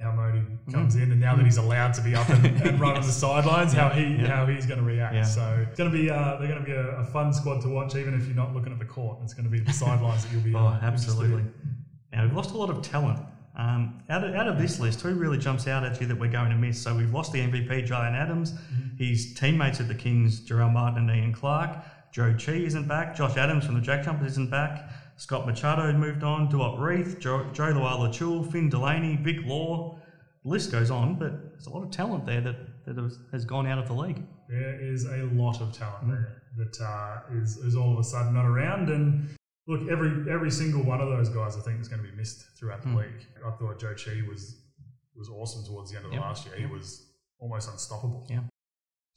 [SPEAKER 8] how Mody
[SPEAKER 7] Mm.
[SPEAKER 8] comes in, and now that he's allowed to be up and, and run on the sidelines, how he
[SPEAKER 7] Yeah.
[SPEAKER 8] how he's going to react.
[SPEAKER 7] Yeah.
[SPEAKER 8] So it's going to be uh, they're going to be a, a fun squad to watch, even if you're not looking at the court. It's going to be the sidelines that you'll be.
[SPEAKER 7] Oh,
[SPEAKER 8] uh,
[SPEAKER 7] absolutely. Now, we've lost a lot of talent. Um, out, of, out of this list, who really jumps out at you that we're going to miss? So we've lost the MVP, Jalen Adams. His teammates at the Kings, Jarell Martin and Ian Clark. Zhou Qi isn't back. Josh Adams from the Jack Jumpers isn't back. Scott Machado moved on. Duop Reith, Joe, Joe Luala Finn Delany, Vic Law. The list goes on, but there's a lot of talent there that, that has, has gone out of the league.
[SPEAKER 8] There is a lot of talent
[SPEAKER 7] Mm.
[SPEAKER 8] there that uh, is, is all of a sudden not around. And look, every every single one of those guys, I think, is going to be missed throughout the
[SPEAKER 7] Mm.
[SPEAKER 8] league. I thought Zhou Qi was was awesome towards the end of
[SPEAKER 7] Yep.
[SPEAKER 8] last year. He was almost unstoppable.
[SPEAKER 7] Yeah.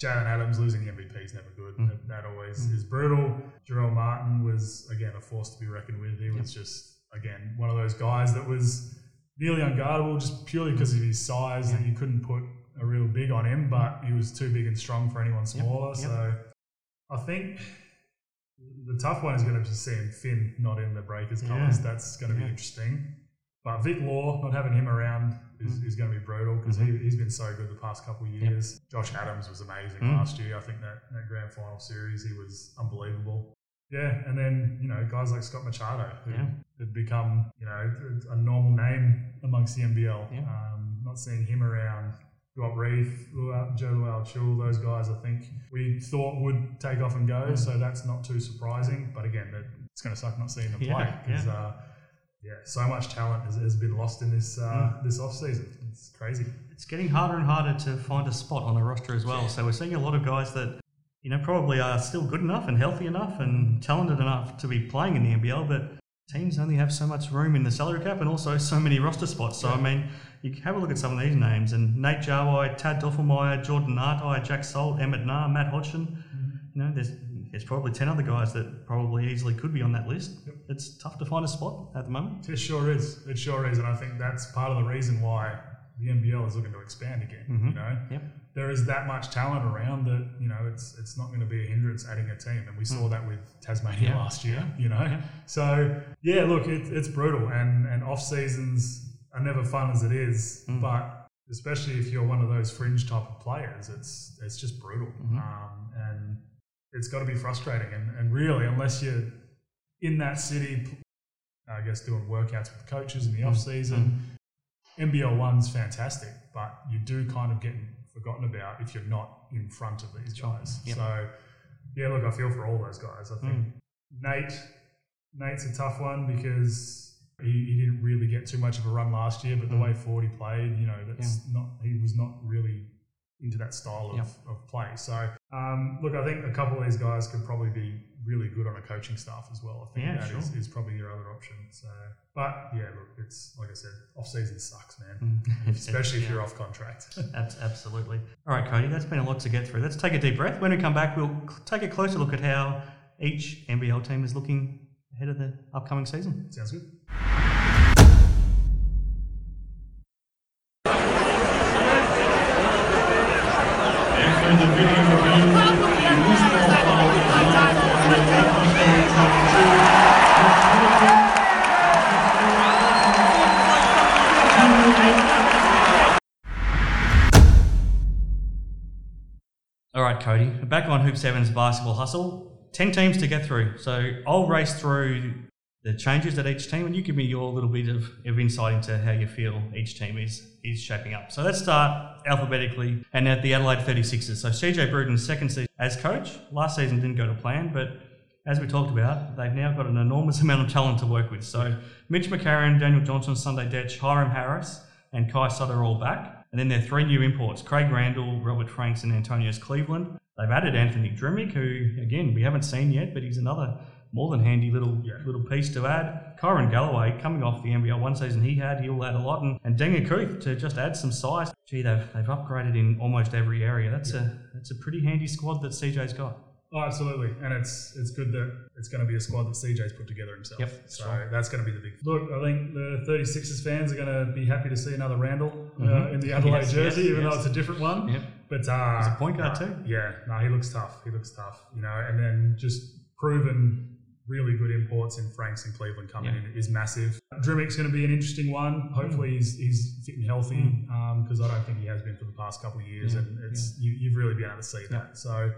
[SPEAKER 8] Jalen Adams losing the MVP is never good.
[SPEAKER 7] Mm.
[SPEAKER 8] That, that always is brutal. Jerome Martin was again a force to be reckoned with. He was just again one of those guys that was nearly unguardable just purely because of his size that you couldn't put a real big on him, but he was too big and strong for anyone smaller.
[SPEAKER 7] Yep.
[SPEAKER 8] So I think the tough one is going to be seeing Finn not in the Breakers
[SPEAKER 7] Yeah.
[SPEAKER 8] colours. That's going to be interesting. But Vic Law, not having him around is,
[SPEAKER 7] Mm.
[SPEAKER 8] is going to be brutal because
[SPEAKER 7] Mm-hmm.
[SPEAKER 8] he, he's been so good the past couple of years. Josh Adams was amazing
[SPEAKER 7] Mm.
[SPEAKER 8] last year. I think that, that grand final series, he was unbelievable. Yeah, and then, you know, guys like Scott Machado, who
[SPEAKER 7] Yeah.
[SPEAKER 8] had become, you know, a normal name amongst the NBL.
[SPEAKER 7] Yeah.
[SPEAKER 8] Um, not seeing him around. Rob Reef, Luau- Jo Lual-Acuil, those guys I think we thought would take off and
[SPEAKER 7] Mm.
[SPEAKER 8] go, so that's not too surprising. But again, it's going to suck not seeing them
[SPEAKER 7] Yeah,
[SPEAKER 8] play because,
[SPEAKER 7] yeah.
[SPEAKER 8] uh, yeah, so much talent has, has been lost in this uh,
[SPEAKER 7] Mm.
[SPEAKER 8] this off season. It's crazy.
[SPEAKER 7] it's getting harder and harder to find a spot on the roster as well. So we're seeing a lot of guys that you know probably are still good enough and healthy enough and talented enough to be playing in the NBL, but teams only have so much room in the salary cap and also so many roster spots. So I mean, you can have a look at some of these names and Nate Jawai, Tad Dufelmeier, Jordan Ngatai, Jack Salt, Emmett Naar, Matt Hodgson. You know, there's there's probably ten other guys that probably easily could be on that list. It's tough to find a spot at the moment.
[SPEAKER 8] It sure is. It sure is, and I think that's part of the reason why the NBL is looking to expand again.
[SPEAKER 7] Mhm.
[SPEAKER 8] You know,
[SPEAKER 7] Yep.
[SPEAKER 8] there is that much talent around that you know it's it's not going to be a hindrance adding a team, and we saw that with Tasmania
[SPEAKER 7] Mm. Yeah.
[SPEAKER 8] last year. You know, so yeah, look, it, it's brutal, and and off seasons are never fun as it is,
[SPEAKER 7] Mm.
[SPEAKER 8] but especially if you're one of those fringe type of players, it's it's just brutal,
[SPEAKER 7] Mm-hmm.
[SPEAKER 8] um, and it's got to be frustrating, and, and really, unless you're in that city, I guess doing workouts with coaches in the off season. NBL one's fantastic, but you do kind of get forgotten about if you're not in front of these guys.
[SPEAKER 7] Yep.
[SPEAKER 8] So yeah, look, I feel for all those guys. I think
[SPEAKER 7] Mm.
[SPEAKER 8] Nate, Nate's a tough one because he, he didn't really get too much of a run last year, but the
[SPEAKER 7] Mm.
[SPEAKER 8] way forward he played, you know, that's not he was not really into that style of,
[SPEAKER 7] Yep.
[SPEAKER 8] of play. So um, look, I think a couple of these guys could probably be really good on a coaching staff as well. I think
[SPEAKER 7] Yeah,
[SPEAKER 8] that is,
[SPEAKER 7] sure.
[SPEAKER 8] is probably your other option. So, but yeah, look, it's like I said, off season sucks, man. Especially if
[SPEAKER 7] Mm.
[SPEAKER 8] You're off contract.
[SPEAKER 7] Absolutely. All right, Cody, that's been a lot to get through. Let's take a deep breath. When we come back, we'll take a closer look at how each NBL team is looking ahead of the upcoming season.
[SPEAKER 8] Sounds good.
[SPEAKER 7] All right, Cody, back on Hoop 7's basketball hustle. 10 teams to get through. So I'll race through the changes at each team and you give me your little bit of, of insight into how you feel each team is, is shaping up. So let's start alphabetically and at the Adelaide 36ers. So CJ Bruton's second season as coach. Last season didn't go to plan, but as we talked about, they've now got an enormous amount of talent to work with. So Mitch McCarron, Daniel Johnson, Sunday Dech, Hyrum Harris, and Kai Sotto are all back. And then there are three new imports Craig Randall, Robert Franks, and Antonius Cleveland. They've added Anthony Drmic, who, again, we haven't seen yet, but he's another more than handy little little piece to add. Kyron Galloway, coming off the NBL one season he had, he'll add a lot. And, and Denga Kuth to just add some size. Gee, they've, they've upgraded in almost every area. That's a that's a pretty handy squad that CJ's got.
[SPEAKER 8] Oh, absolutely, and it's it's good that it's going to be a squad that CJ's put together himself.
[SPEAKER 7] Yep,
[SPEAKER 8] so
[SPEAKER 7] strong.
[SPEAKER 8] that's going to be the big. Look, I think the 36ers fans are going to be happy to see another Randall uh,
[SPEAKER 7] Mhm.
[SPEAKER 8] in the Adelaide
[SPEAKER 7] Yes,
[SPEAKER 8] jersey,
[SPEAKER 7] yes,
[SPEAKER 8] even though it's a different one.
[SPEAKER 7] Yep.
[SPEAKER 8] But uh,
[SPEAKER 7] He's a point guard
[SPEAKER 8] no,
[SPEAKER 7] too.
[SPEAKER 8] Yeah, no, he looks tough. He looks tough, you know, and then just proven really good imports in Franks and Cleveland coming
[SPEAKER 7] Yeah.
[SPEAKER 8] in is massive. Drmic's going to be an interesting one. Hopefully, he's, he's fit and healthy
[SPEAKER 7] Mm.
[SPEAKER 8] because I don't think he has been for the past couple of years,
[SPEAKER 7] Yeah,
[SPEAKER 8] and it's you, you've really been able to see that. So.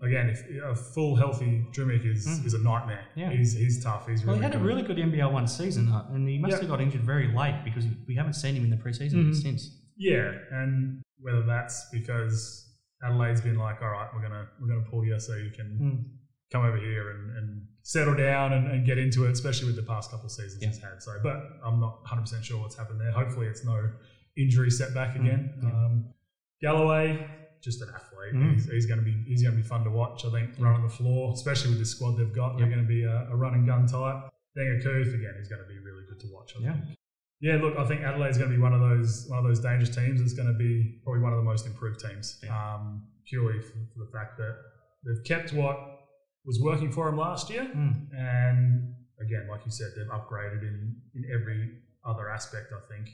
[SPEAKER 8] Again, if a full healthy Drmic is,
[SPEAKER 7] Mm.
[SPEAKER 8] is a nightmare.
[SPEAKER 7] Yeah.
[SPEAKER 8] He's, he's tough. He's
[SPEAKER 7] Well,
[SPEAKER 8] really
[SPEAKER 7] he had
[SPEAKER 8] good.
[SPEAKER 7] a really good NBL one season, and he must
[SPEAKER 8] Yep.
[SPEAKER 7] have got injured very late because we haven't seen him in the preseason
[SPEAKER 8] Mhm.
[SPEAKER 7] since.
[SPEAKER 8] Yeah, and whether that's because Adelaide's been like, all right, we're gonna we're gonna pull you so you can
[SPEAKER 7] Mm.
[SPEAKER 8] come over here and, and settle down and, and get into it, especially with the past couple of seasons
[SPEAKER 7] Yeah.
[SPEAKER 8] he's had. So, but I'm not 100 percent sure what's happened there. Hopefully, it's no injury setback
[SPEAKER 7] Mm,
[SPEAKER 8] again.
[SPEAKER 7] yeah.
[SPEAKER 8] Um, Galloway, just an athlete.
[SPEAKER 7] Mm.
[SPEAKER 8] He's, he's going to be he's going to be fun to watch. I think running the floor, especially with this squad they've got, they're going to be a, a run and gun type. Denga Kuth, again, he's going to be really good to watch. I
[SPEAKER 7] Yeah.
[SPEAKER 8] think. Yeah, look, I think Adelaide's going to be one of those one of those dangerous teams. It's going to be probably one of the most improved teams,
[SPEAKER 7] Yeah.
[SPEAKER 8] um, purely for, for the fact that they've kept what was working for them last year,
[SPEAKER 7] Mm.
[SPEAKER 8] and again, like you said, they've upgraded in in every other aspect. I think,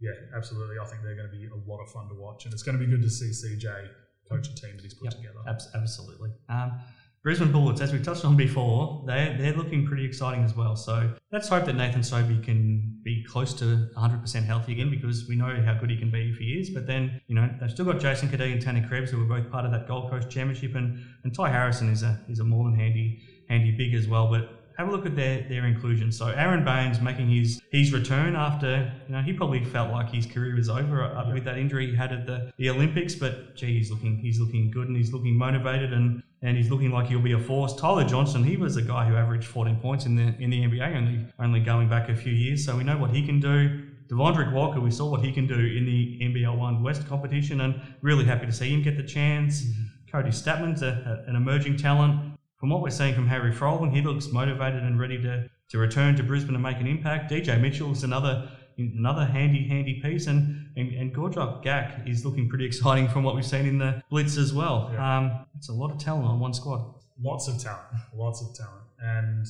[SPEAKER 8] yeah, absolutely. I think they're going to be a lot of fun to watch, and it's going to be good to see CJ coach a team that he's put
[SPEAKER 7] Yep,
[SPEAKER 8] together.
[SPEAKER 7] abs- absolutely. Um, Brisbane Bullets, as we touched on before, they they're looking pretty exciting as well. So let's hope that Nathan Sobey can be close to 100% healthy again because we know how good he can be if he is. But then, you know, they've still got Jason Cadee and Tanner Krebs who were both part of that Gold Coast Championship, and, and Ty Harrison is a is a more than handy handy big as well. But have a look at their their inclusion. So Aron Baynes making his his return after you know he probably felt like his career was over with that injury he had at the, the Olympics, but gee, he's looking he's looking good and he's looking motivated and and he's looking like he'll be a force. Tyler Johnson, he was a guy who averaged 14 points in the in the NBA only only going back a few years, so we know what he can do. Devondrick Walker, we saw what he can do in the NBL One West competition, and really happy to see him get the chance. Mm-hmm. Kody Stattmann's a, a- an emerging talent. From what we're seeing from Harry Froling, he looks motivated and ready to, to return to Brisbane and make an impact. DJ Mitchell is another another handy handy piece, and and, and Gorjok Gak is looking pretty exciting from what we've seen in the Blitz as well.
[SPEAKER 8] Yeah.
[SPEAKER 7] Um, it's a lot of talent on one squad.
[SPEAKER 8] lots of talent, lots of talent. And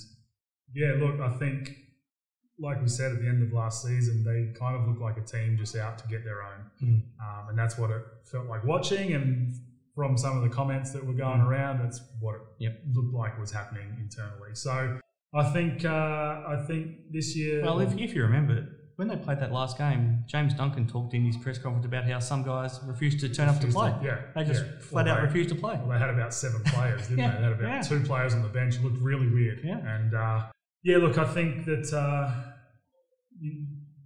[SPEAKER 8] yeah, look, I think, like we said at the end of last season, they kind of look like a team just out to get their own.
[SPEAKER 7] Mm.
[SPEAKER 8] Um, and that's what it felt like watching. And from some of the comments that were going around, that's what it
[SPEAKER 7] Yep.
[SPEAKER 8] looked like was happening internally. So I think, uh, I think this year.
[SPEAKER 7] Well, if, if you remember, when they played that last game, James Duncan talked in his press conference about how some guys refused to turn up to play.
[SPEAKER 8] to- yeah,
[SPEAKER 7] they just
[SPEAKER 8] yeah.
[SPEAKER 7] flat
[SPEAKER 8] Well,
[SPEAKER 7] out
[SPEAKER 8] they-
[SPEAKER 7] refused to play.
[SPEAKER 8] Well, they had about seven players, didn't
[SPEAKER 7] Yeah,
[SPEAKER 8] they? They had about
[SPEAKER 7] yeah.
[SPEAKER 8] two players on the bench. It looked really weird.
[SPEAKER 7] Yeah.
[SPEAKER 8] And uh, yeah, look, I think that uh,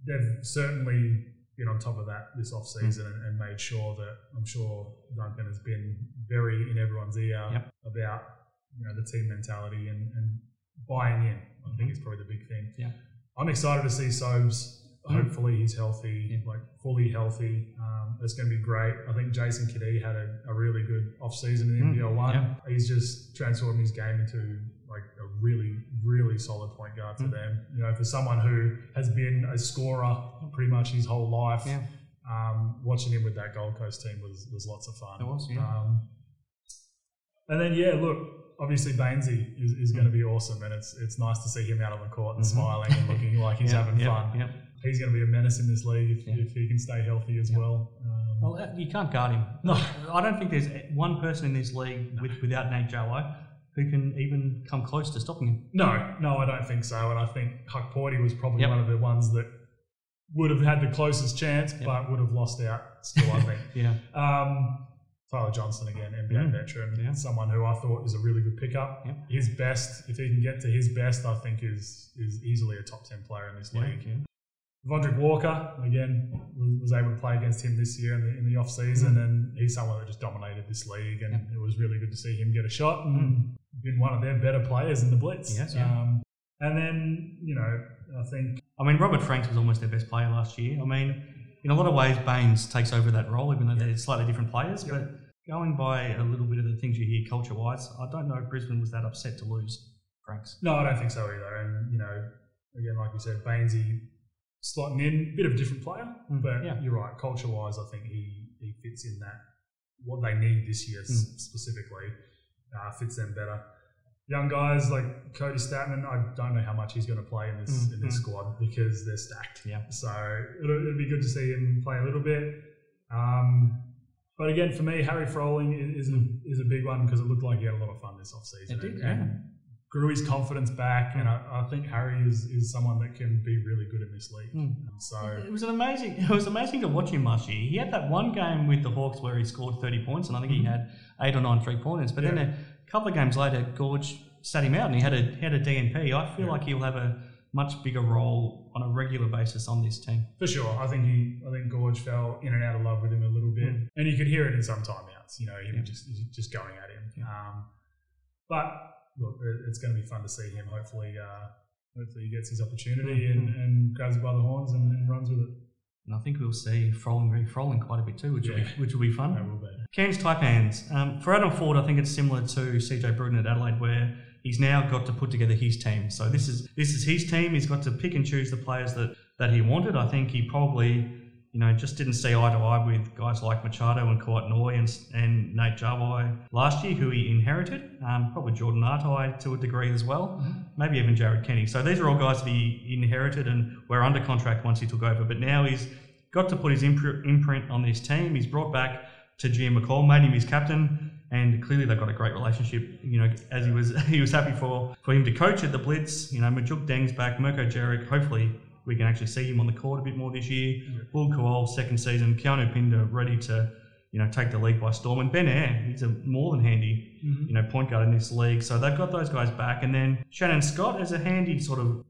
[SPEAKER 8] they've certainly been on top of that this off season and, and made sure that I'm sure Duncan has been very in everyone's ear
[SPEAKER 7] Yep.
[SPEAKER 8] about you know the team mentality and, and buying in. I think it's probably the big thing.
[SPEAKER 7] Yeah.
[SPEAKER 8] I'm excited to see Sobes.
[SPEAKER 7] Mm.
[SPEAKER 8] Hopefully he's healthy, like fully healthy. Um, it's going to be great. I think Jason Cadee had a, a really good off season in
[SPEAKER 7] Mm,
[SPEAKER 8] NBL one. He's just transformed his game into like a really, really solid point guard for
[SPEAKER 7] Mm.
[SPEAKER 8] them. You know, for someone who has been a scorer pretty much his whole life,
[SPEAKER 7] Yeah.
[SPEAKER 8] um, watching him with that Gold Coast team was was lots of fun.
[SPEAKER 7] It was, yeah.
[SPEAKER 8] Um, and then yeah, look, obviously Baynesy is, is going to be awesome, and it's it's nice to see him out on the court and
[SPEAKER 7] Mhm.
[SPEAKER 8] smiling and looking like he's
[SPEAKER 7] Yeah,
[SPEAKER 8] having
[SPEAKER 7] yep,
[SPEAKER 8] fun.
[SPEAKER 7] yep.
[SPEAKER 8] He's going to be a menace in this league if,
[SPEAKER 7] Yeah.
[SPEAKER 8] if he can stay healthy as well. Um,
[SPEAKER 7] Well, you can't guard him.
[SPEAKER 8] No.
[SPEAKER 7] I don't think there's one person in this league with, without Nate Jawai who can even come close to stopping him.
[SPEAKER 8] no, no, I don't think so. And I think Hukporti was probably
[SPEAKER 7] Yep.
[SPEAKER 8] one of the ones that would have had the closest chance,
[SPEAKER 7] Yep.
[SPEAKER 8] but would have lost out still. I think.
[SPEAKER 7] Yeah.
[SPEAKER 8] Um, Tyler Johnson again, NBA
[SPEAKER 7] Mm,
[SPEAKER 8] veteran,
[SPEAKER 7] yeah.
[SPEAKER 8] someone who I thought is a really good pickup.
[SPEAKER 7] Yep.
[SPEAKER 8] His best, if he can get to his best, I think is is easily a top ten player in this
[SPEAKER 7] Yeah,
[SPEAKER 8] league.
[SPEAKER 7] yeah.
[SPEAKER 8] Vondrick Walker again was, was able to play against him this year in the in the off season, and he's someone that just dominated this league, and
[SPEAKER 7] Mm.
[SPEAKER 8] It was really good to see him get a shot and
[SPEAKER 7] Mm.
[SPEAKER 8] Been one of their better players in the blitz.
[SPEAKER 7] Yes, yeah.
[SPEAKER 8] Um, and then you know I think
[SPEAKER 7] I mean, Robert Franks was almost their best player last year. I mean, in a lot of ways, Baynes takes over that role, even though they're slightly different players. But going by a little bit of the things you hear culture wise, I don't know if Brisbane was that upset to lose Franks.
[SPEAKER 8] no, I don't think so either. And you know again like you said, Baynesy slotting in, bit of a different player,
[SPEAKER 7] Mm,
[SPEAKER 8] but
[SPEAKER 7] yeah.
[SPEAKER 8] you're right. Culture wise, I think he he fits in that what they need this year
[SPEAKER 7] Mm.
[SPEAKER 8] specifically. Uh, fits them better. Young guys like Kody Stattmann, I don't know how much he's going to play in this in this squad because they're stacked.
[SPEAKER 7] Yeah.
[SPEAKER 8] So it'll, it'll be good to see him play a little bit. Um, but again, for me, Harry Froling i- is a, is a big one because it looked like he had a lot of fun this offseason.
[SPEAKER 7] It did,
[SPEAKER 8] and,
[SPEAKER 7] yeah.
[SPEAKER 8] And grew his confidence back. And I, I think Harry is, is someone that can be really good in this league.
[SPEAKER 7] Hmm.
[SPEAKER 8] So
[SPEAKER 7] It was an amazing. It was amazing to watch him last year. He had that one game with the Hawks where he scored thirty points, and I think he had eight or nine three pointers. But then
[SPEAKER 8] Mm-hmm.
[SPEAKER 7] A couple of games later, Goorj sat him out, and he had a he had a DNP. I feel like he'll have a much bigger role on a regular basis on this team.
[SPEAKER 8] For sure, I think he, I think Goorj fell in and out of love with him a little bit,
[SPEAKER 7] Mm.
[SPEAKER 8] and you could hear it in some timeouts. You know, him
[SPEAKER 7] Yeah.
[SPEAKER 8] just just going at him.
[SPEAKER 7] Yeah.
[SPEAKER 8] Um, but look, it's going to be fun to see him. Hopefully, uh, hopefully he gets his opportunity and,
[SPEAKER 7] Mm-hmm.
[SPEAKER 8] and grabs it by the horns and, and runs with it.
[SPEAKER 7] And I think we'll see Froling very Froling quite a bit too, which will be which will be fun.
[SPEAKER 8] That will be.
[SPEAKER 7] Cairns Taipans. Um, for Adam Forde, I think it's similar to CJ Bruton at Adelaide, where he's now got to put together his team. So this is this is his team. He's got to pick and choose the players that, that he wanted. I think he probably, you know, just didn't see eye to eye with guys like Machado and Kouat Noi and, and Nate Jawai last year, who he inherited. Um, probably Jordan Ngatai to a degree as well. Maybe even Jared Kenny. So these are all guys that he inherited and were under contract once he took over. But now he's got to put his impr- imprint on this team. He's brought back Tahjere McCall, made him his captain, and clearly they've got a great relationship. You know, as he was he was happy for, for him to coach at the Blitz. You know, Majok Deng's back, Mirko Djeric. Hopefully, we can actually see him on the court a bit more this year. Bul Kuol, second season. Keanu Pinder ready to you know take the league by storm. And Ben Ayre, he's a more than handy mm-hmm. you know point guard in this league. So they've got those guys back, and then Shannon Scott as a handy sort of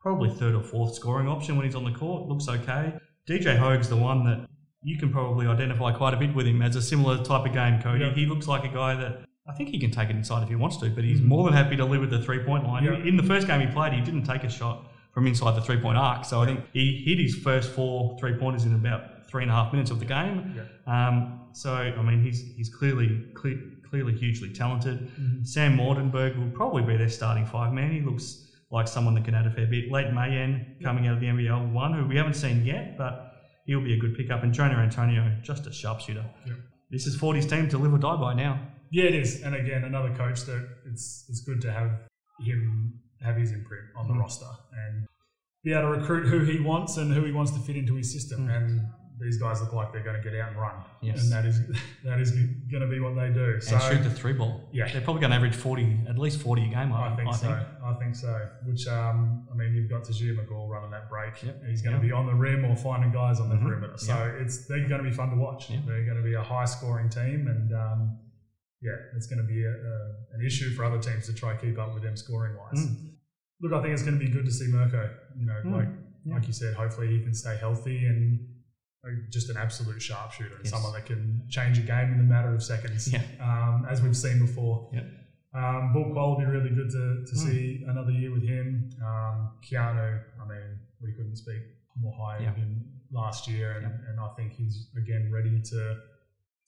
[SPEAKER 7] probably third or fourth scoring option when he's on the court. Looks okay. DJ Hogg's the one that you can probably identify quite a bit with him as a similar type of game, Cody.
[SPEAKER 8] Yeah.
[SPEAKER 7] He looks like a guy that I think he can take it inside if he wants to, but he's mm-hmm. more than happy to live at the three point line.
[SPEAKER 8] Yeah.
[SPEAKER 7] In the first game he played, he didn't take a shot from inside the three point arc. So I think he hit his first four three pointers in about three and a half minutes of the game. Um, so I mean, he's he's clearly cle- clearly hugely talented. Sam Waardenburg will probably be their starting five man. He looks like someone that can add a fair bit. Lat Mayen coming out of the NBL one, who we haven't seen yet, but he'll be a good pickup. And Jonah Antonio, just a sharpshooter.
[SPEAKER 8] Yep.
[SPEAKER 7] This is 40's team to live or die by now.
[SPEAKER 8] Yeah, it is. And again, another coach that it's it's good to have him have his imprint on the
[SPEAKER 7] Mm.
[SPEAKER 8] roster and be able to recruit who he wants and who he wants to fit into his system. And these guys look like they're going to get out and run,
[SPEAKER 7] Mm. Yes.
[SPEAKER 8] and that is that is going to be what they do. So
[SPEAKER 7] and shoot the three ball.
[SPEAKER 8] Yeah.
[SPEAKER 7] They're probably going to average 40, at least 40 a game, I,
[SPEAKER 8] I think so. I think so. Which um, I mean, you've got Tahjere McCall running that break.
[SPEAKER 7] Yep.
[SPEAKER 8] He's going to be on the rim or finding guys on the
[SPEAKER 7] Mhm.
[SPEAKER 8] perimeter. So it's they're going to be fun to watch. They're going to be a high scoring team, and um, yeah, it's going to be a, a, an issue for other teams to try to keep up with them scoring wise.
[SPEAKER 7] Mm.
[SPEAKER 8] Look, I think it's going to be good to see Mirko. You know,
[SPEAKER 7] Mm.
[SPEAKER 8] like
[SPEAKER 7] Yeah.
[SPEAKER 8] like you said, hopefully he can stay healthy and just an absolute sharpshooter and
[SPEAKER 7] Yes.
[SPEAKER 8] someone that can change a game in a matter of seconds.
[SPEAKER 7] Yeah.
[SPEAKER 8] Um, as we've seen before.
[SPEAKER 7] Yep.
[SPEAKER 8] Um, Bul will be really good to, to
[SPEAKER 7] Mm.
[SPEAKER 8] see another year with him. Um, Keanu, I mean, we couldn't speak more highly
[SPEAKER 7] Yeah.
[SPEAKER 8] of him last year, and,
[SPEAKER 7] Yeah.
[SPEAKER 8] and I think he's again ready to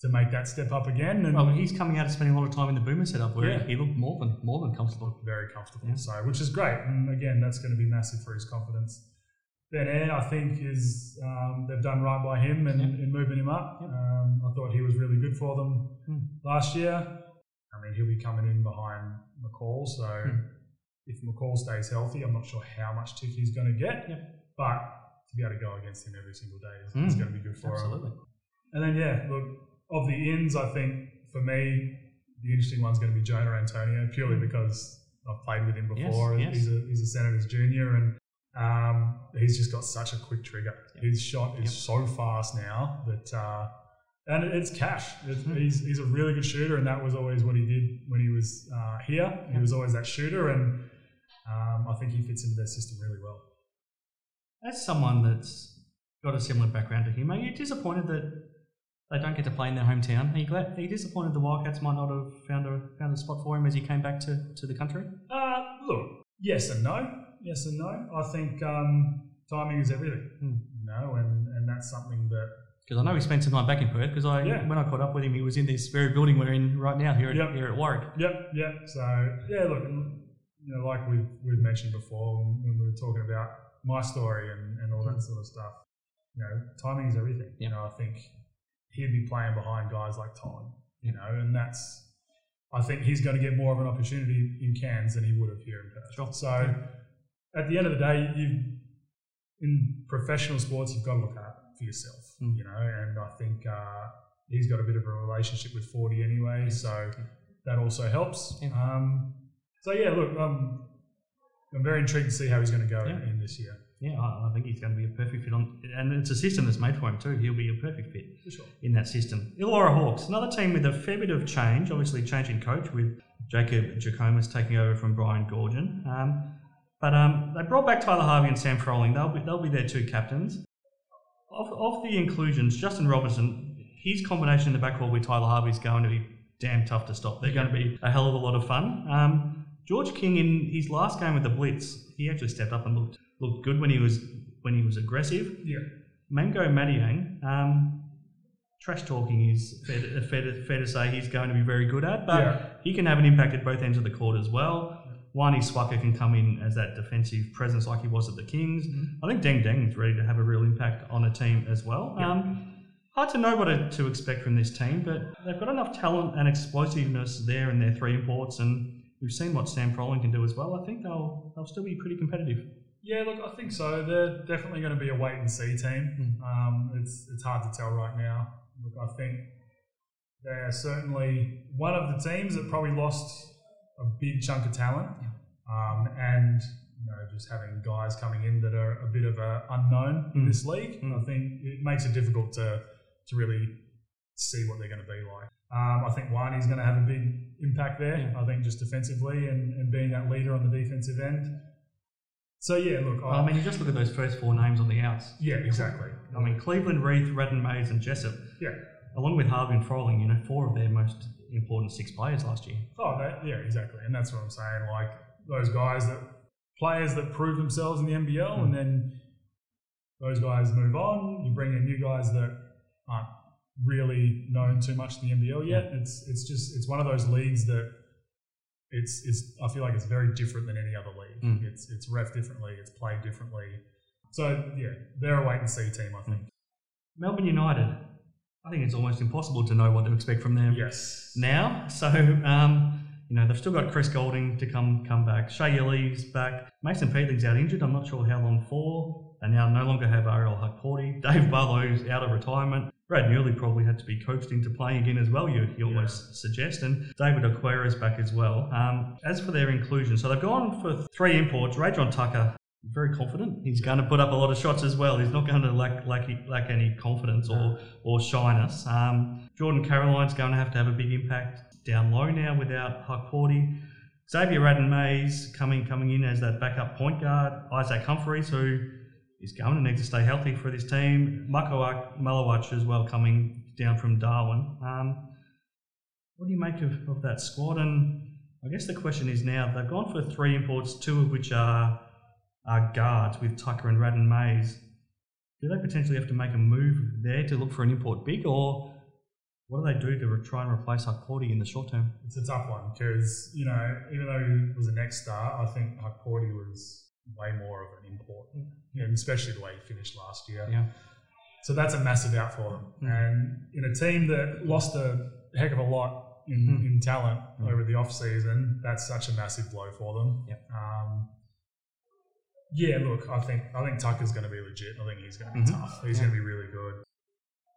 [SPEAKER 8] to make that step up again. And
[SPEAKER 7] Well, he's coming out and spending a lot of time in the boomer setup where
[SPEAKER 8] Yeah.
[SPEAKER 7] he looked more than more than comfortable.
[SPEAKER 8] very comfortable.
[SPEAKER 7] Yeah.
[SPEAKER 8] So, which is great. And again, that's going to be massive for his confidence. Ben Ayre, I think, is um, they've done right by him and in moving him up. Um, I thought he was really good for them
[SPEAKER 7] Hmm.
[SPEAKER 8] last year. I mean, he'll be coming in behind McCall. So,
[SPEAKER 7] Hmm.
[SPEAKER 8] if McCall stays healthy, I'm not sure how much tick he's going to get.
[SPEAKER 7] Yep.
[SPEAKER 8] But to be able to go against him every single day is, is going to be good for him.
[SPEAKER 7] Absolutely.
[SPEAKER 8] And then, yeah, look, of the ins, I think for me, the interesting one's going to be Jonah Antonio, purely because I've played with him
[SPEAKER 7] Hmm. Yes,
[SPEAKER 8] before.
[SPEAKER 7] yes.
[SPEAKER 8] He's, a, he's a Senators junior, and um, he's just got such a quick trigger.
[SPEAKER 7] Yep.
[SPEAKER 8] His shot is
[SPEAKER 7] Yep.
[SPEAKER 8] so fast now that, uh, and it's cash. It's,
[SPEAKER 7] Hmm.
[SPEAKER 8] he's, he's a really good shooter, and that was always what he did when he was uh, here. He was always that shooter, and um, I think he fits into their system really well.
[SPEAKER 7] As someone that's got a similar background to him, are you disappointed that they don't get to play in their hometown? Are you glad? Are you disappointed the Wildcats might not have found a found a spot for him as he came back to, to the country?
[SPEAKER 8] Uh, look, yes and no. Yes and no. I think um, timing is everything.
[SPEAKER 7] Hmm.
[SPEAKER 8] You know, and, and that's something that
[SPEAKER 7] Because I know he spent some time back in Perth. Because I
[SPEAKER 8] Yeah.
[SPEAKER 7] when I caught up with him, he was in this very building we're in right now here at,
[SPEAKER 8] Yep.
[SPEAKER 7] here at Warwick.
[SPEAKER 8] Yep, yep. So yeah, look, you know, like we've we've mentioned before when, when we were talking about my story and, and all that sort of stuff. You know, timing is everything. You know, I think he'd be playing behind guys like Todd. You know, and that's I think he's going to get more of an opportunity in Cairns than he would have here in Perth.
[SPEAKER 7] Sure.
[SPEAKER 8] So at the end of the day, you in professional sports, you've got to look out for yourself,
[SPEAKER 7] Mm.
[SPEAKER 8] you know. And I think uh, he's got a bit of a relationship with Forty anyway, so that also helps.
[SPEAKER 7] Yeah.
[SPEAKER 8] Um, so yeah, look, um, I'm very intrigued to see how he's going to go
[SPEAKER 7] Yeah.
[SPEAKER 8] in, in this year.
[SPEAKER 7] Yeah, I I think he's going to be a perfect fit on, and it's a system that's made for him too. He'll be a perfect fit
[SPEAKER 8] For sure.
[SPEAKER 7] in that system. Illawarra Hawks, another team with a fair bit of change, obviously changing coach with Jacob Jackomas taking over from Brian Goorjian. Um, but um, they brought back Tyler Harvey and Sam Froling. They'll be, they'll be their two captains. Of, of the inclusions, Justin Robinson, his combination in the back backcourt with Tyler Harvey is going to be damn tough to stop. They're going to be a hell of a lot of fun. Um, George King in his last game with the Blitz, he actually stepped up and looked looked good when he was when he was aggressive.
[SPEAKER 8] Yeah.
[SPEAKER 7] Mangok Mathiang, um, trash talking is fair to, fair, to, fair to say he's going to be very good at, but
[SPEAKER 8] Yeah.
[SPEAKER 7] he can have an impact at both ends of the court as well. Wani Swaka can come in as that defensive presence like he was at the Kings. I think Deng Deng is ready to have a real impact on a team as well. Um, hard to know what to, to expect from this team, but they've got enough talent and explosiveness there in their three imports, and we've seen what Sam Froling can do as well. I think they'll they'll still be pretty competitive.
[SPEAKER 8] Yeah, look, I think so. They're definitely going to be a wait and see team. Um, it's it's hard to tell right now. Look, I think they're certainly one of the teams that probably lost a big chunk of talent, um, and you know, just having guys coming in that are a bit of a unknown in
[SPEAKER 7] Mm.
[SPEAKER 8] this league.
[SPEAKER 7] Mm.
[SPEAKER 8] I think it makes it difficult to to really see what they're going to be like. Um, I think Wani's going to have a big impact there.
[SPEAKER 7] Yeah.
[SPEAKER 8] I think just defensively and, and being that leader on the defensive end. So yeah, look,
[SPEAKER 7] I mean, you just look at those first four names on the outs.
[SPEAKER 8] yeah, exactly.
[SPEAKER 7] I mean, Cleveland, Reath, Redden, Mays, and Jessup,
[SPEAKER 8] Yeah.
[SPEAKER 7] along with Harvey and Froling, you know, four of their most important six players last year.
[SPEAKER 8] Oh, that, yeah, exactly. And that's what I'm saying. Like those guys that players that prove themselves in the NBL, hmm. and then those guys move on. You bring in new guys that aren't really known too much in the NBL yet. It's it's just it's one of those leagues that it's it's I feel like it's very different than any other league.
[SPEAKER 7] Mm.
[SPEAKER 8] It's it's ref differently. It's played differently. So yeah, they're a wait and see team. I think.
[SPEAKER 7] Melbourne United, I think it's almost impossible to know what to expect from them
[SPEAKER 8] Yes.
[SPEAKER 7] now. So, um, you know, they've still got Chris Goulding to come come back. Shea Ili's back. Mason Peatling's out injured. I'm not sure how long for. They now no longer have Ariel Hukporti. Dave Barlow's out of retirement. Brad Newley probably had to be coached into playing again as well, you, you almost suggest. And David Aquera's back as well. Um, as for their inclusion, so they've gone for three imports. Rajon Tucker, very confident. He's going to put up a lot of shots as well. He's not going to lack lack, lack any confidence or, or shyness. Um, Jordan Caroline's going to have to have a big impact down low now without Hukporti. Xavier Rathan-Mayes coming coming in as that backup point guard. Isaac Humphries, who is going to need to stay healthy for this team. Makawak Malawach as well coming down from Darwin. Um, what do you make of, of that squad? And I guess the question is now they've gone for three imports, two of which are, are guards with Tucker and Rathan-Mayes. Do they potentially have to make a move there to look for an import big, or what do they do to try and replace Hukporti in the short term?
[SPEAKER 8] It's a tough one because, you know, even though he was a next star, I think Hukporti was way more of an import, you know, especially the way he finished last year.
[SPEAKER 7] Yeah.
[SPEAKER 8] So that's a massive out for them.
[SPEAKER 7] Mm.
[SPEAKER 8] And in a team that lost a heck of a lot in,
[SPEAKER 7] Mm.
[SPEAKER 8] in talent
[SPEAKER 7] Mm.
[SPEAKER 8] over the off season, that's such a massive blow for them.
[SPEAKER 7] Yep.
[SPEAKER 8] Um, yeah, look, I think I think Tucker's going to be legit. I think he's going to be
[SPEAKER 7] Mhm.
[SPEAKER 8] tough. He's
[SPEAKER 7] Yeah.
[SPEAKER 8] going to be really good.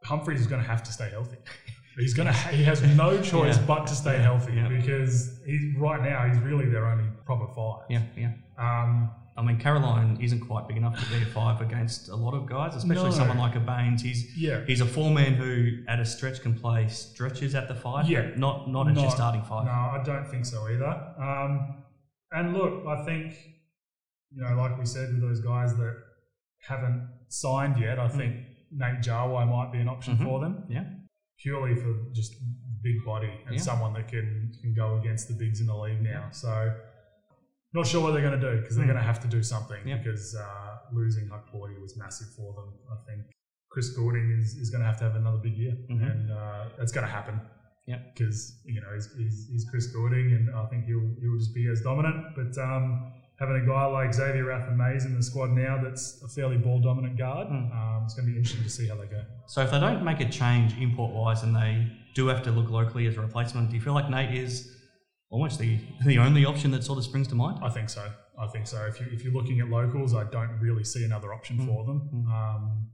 [SPEAKER 8] Humphries is going to have to stay healthy. He's going to. He has no choice
[SPEAKER 7] Yeah.
[SPEAKER 8] but to stay
[SPEAKER 7] Yeah.
[SPEAKER 8] healthy
[SPEAKER 7] Yeah.
[SPEAKER 8] because he's right now. He's really their only proper five.
[SPEAKER 7] Yeah, yeah.
[SPEAKER 8] Um,
[SPEAKER 7] I mean, Caroline isn't quite big enough to be a five against a lot of guys, especially
[SPEAKER 8] No.
[SPEAKER 7] someone like a Baynes. He's
[SPEAKER 8] yeah.
[SPEAKER 7] he's a four man who, at a stretch, can play stretches at the five,
[SPEAKER 8] Yeah.
[SPEAKER 7] not not at your starting five.
[SPEAKER 8] No, I don't think so either. Um, and look, I think, you know, like we said with those guys that haven't signed yet, I think Nate Jawai might be an option
[SPEAKER 7] Mhm.
[SPEAKER 8] for them,
[SPEAKER 7] Yeah,
[SPEAKER 8] purely for just big body and
[SPEAKER 7] Yeah.
[SPEAKER 8] someone that can, can go against the bigs in the league now. So, not sure what they're going to do because they're
[SPEAKER 7] Mm.
[SPEAKER 8] going to have to do something
[SPEAKER 7] Yeah.
[SPEAKER 8] because uh, losing Hukporti was massive for them. I think Chris Goulding is, is going to have to have another big year,
[SPEAKER 7] Mhm.
[SPEAKER 8] and uh, that's going to happen.
[SPEAKER 7] Yeah.
[SPEAKER 8] because you know he's, he's, he's Chris Goulding, and I think he'll he'll just be as dominant. But um, having a guy like Xavier Rathan-Mayes in the squad now, that's a fairly ball dominant guard.
[SPEAKER 7] Mm.
[SPEAKER 8] Um, it's going to be interesting to see how they go.
[SPEAKER 7] So if they don't make a change import wise and they do have to look locally as a replacement, do you feel like Nate is almost the the only option that sort of springs to mind.
[SPEAKER 8] I think so. I think so. If you if you're looking at locals, I don't really see another option
[SPEAKER 7] Mm.
[SPEAKER 8] for them.
[SPEAKER 7] Mm.
[SPEAKER 8] Um,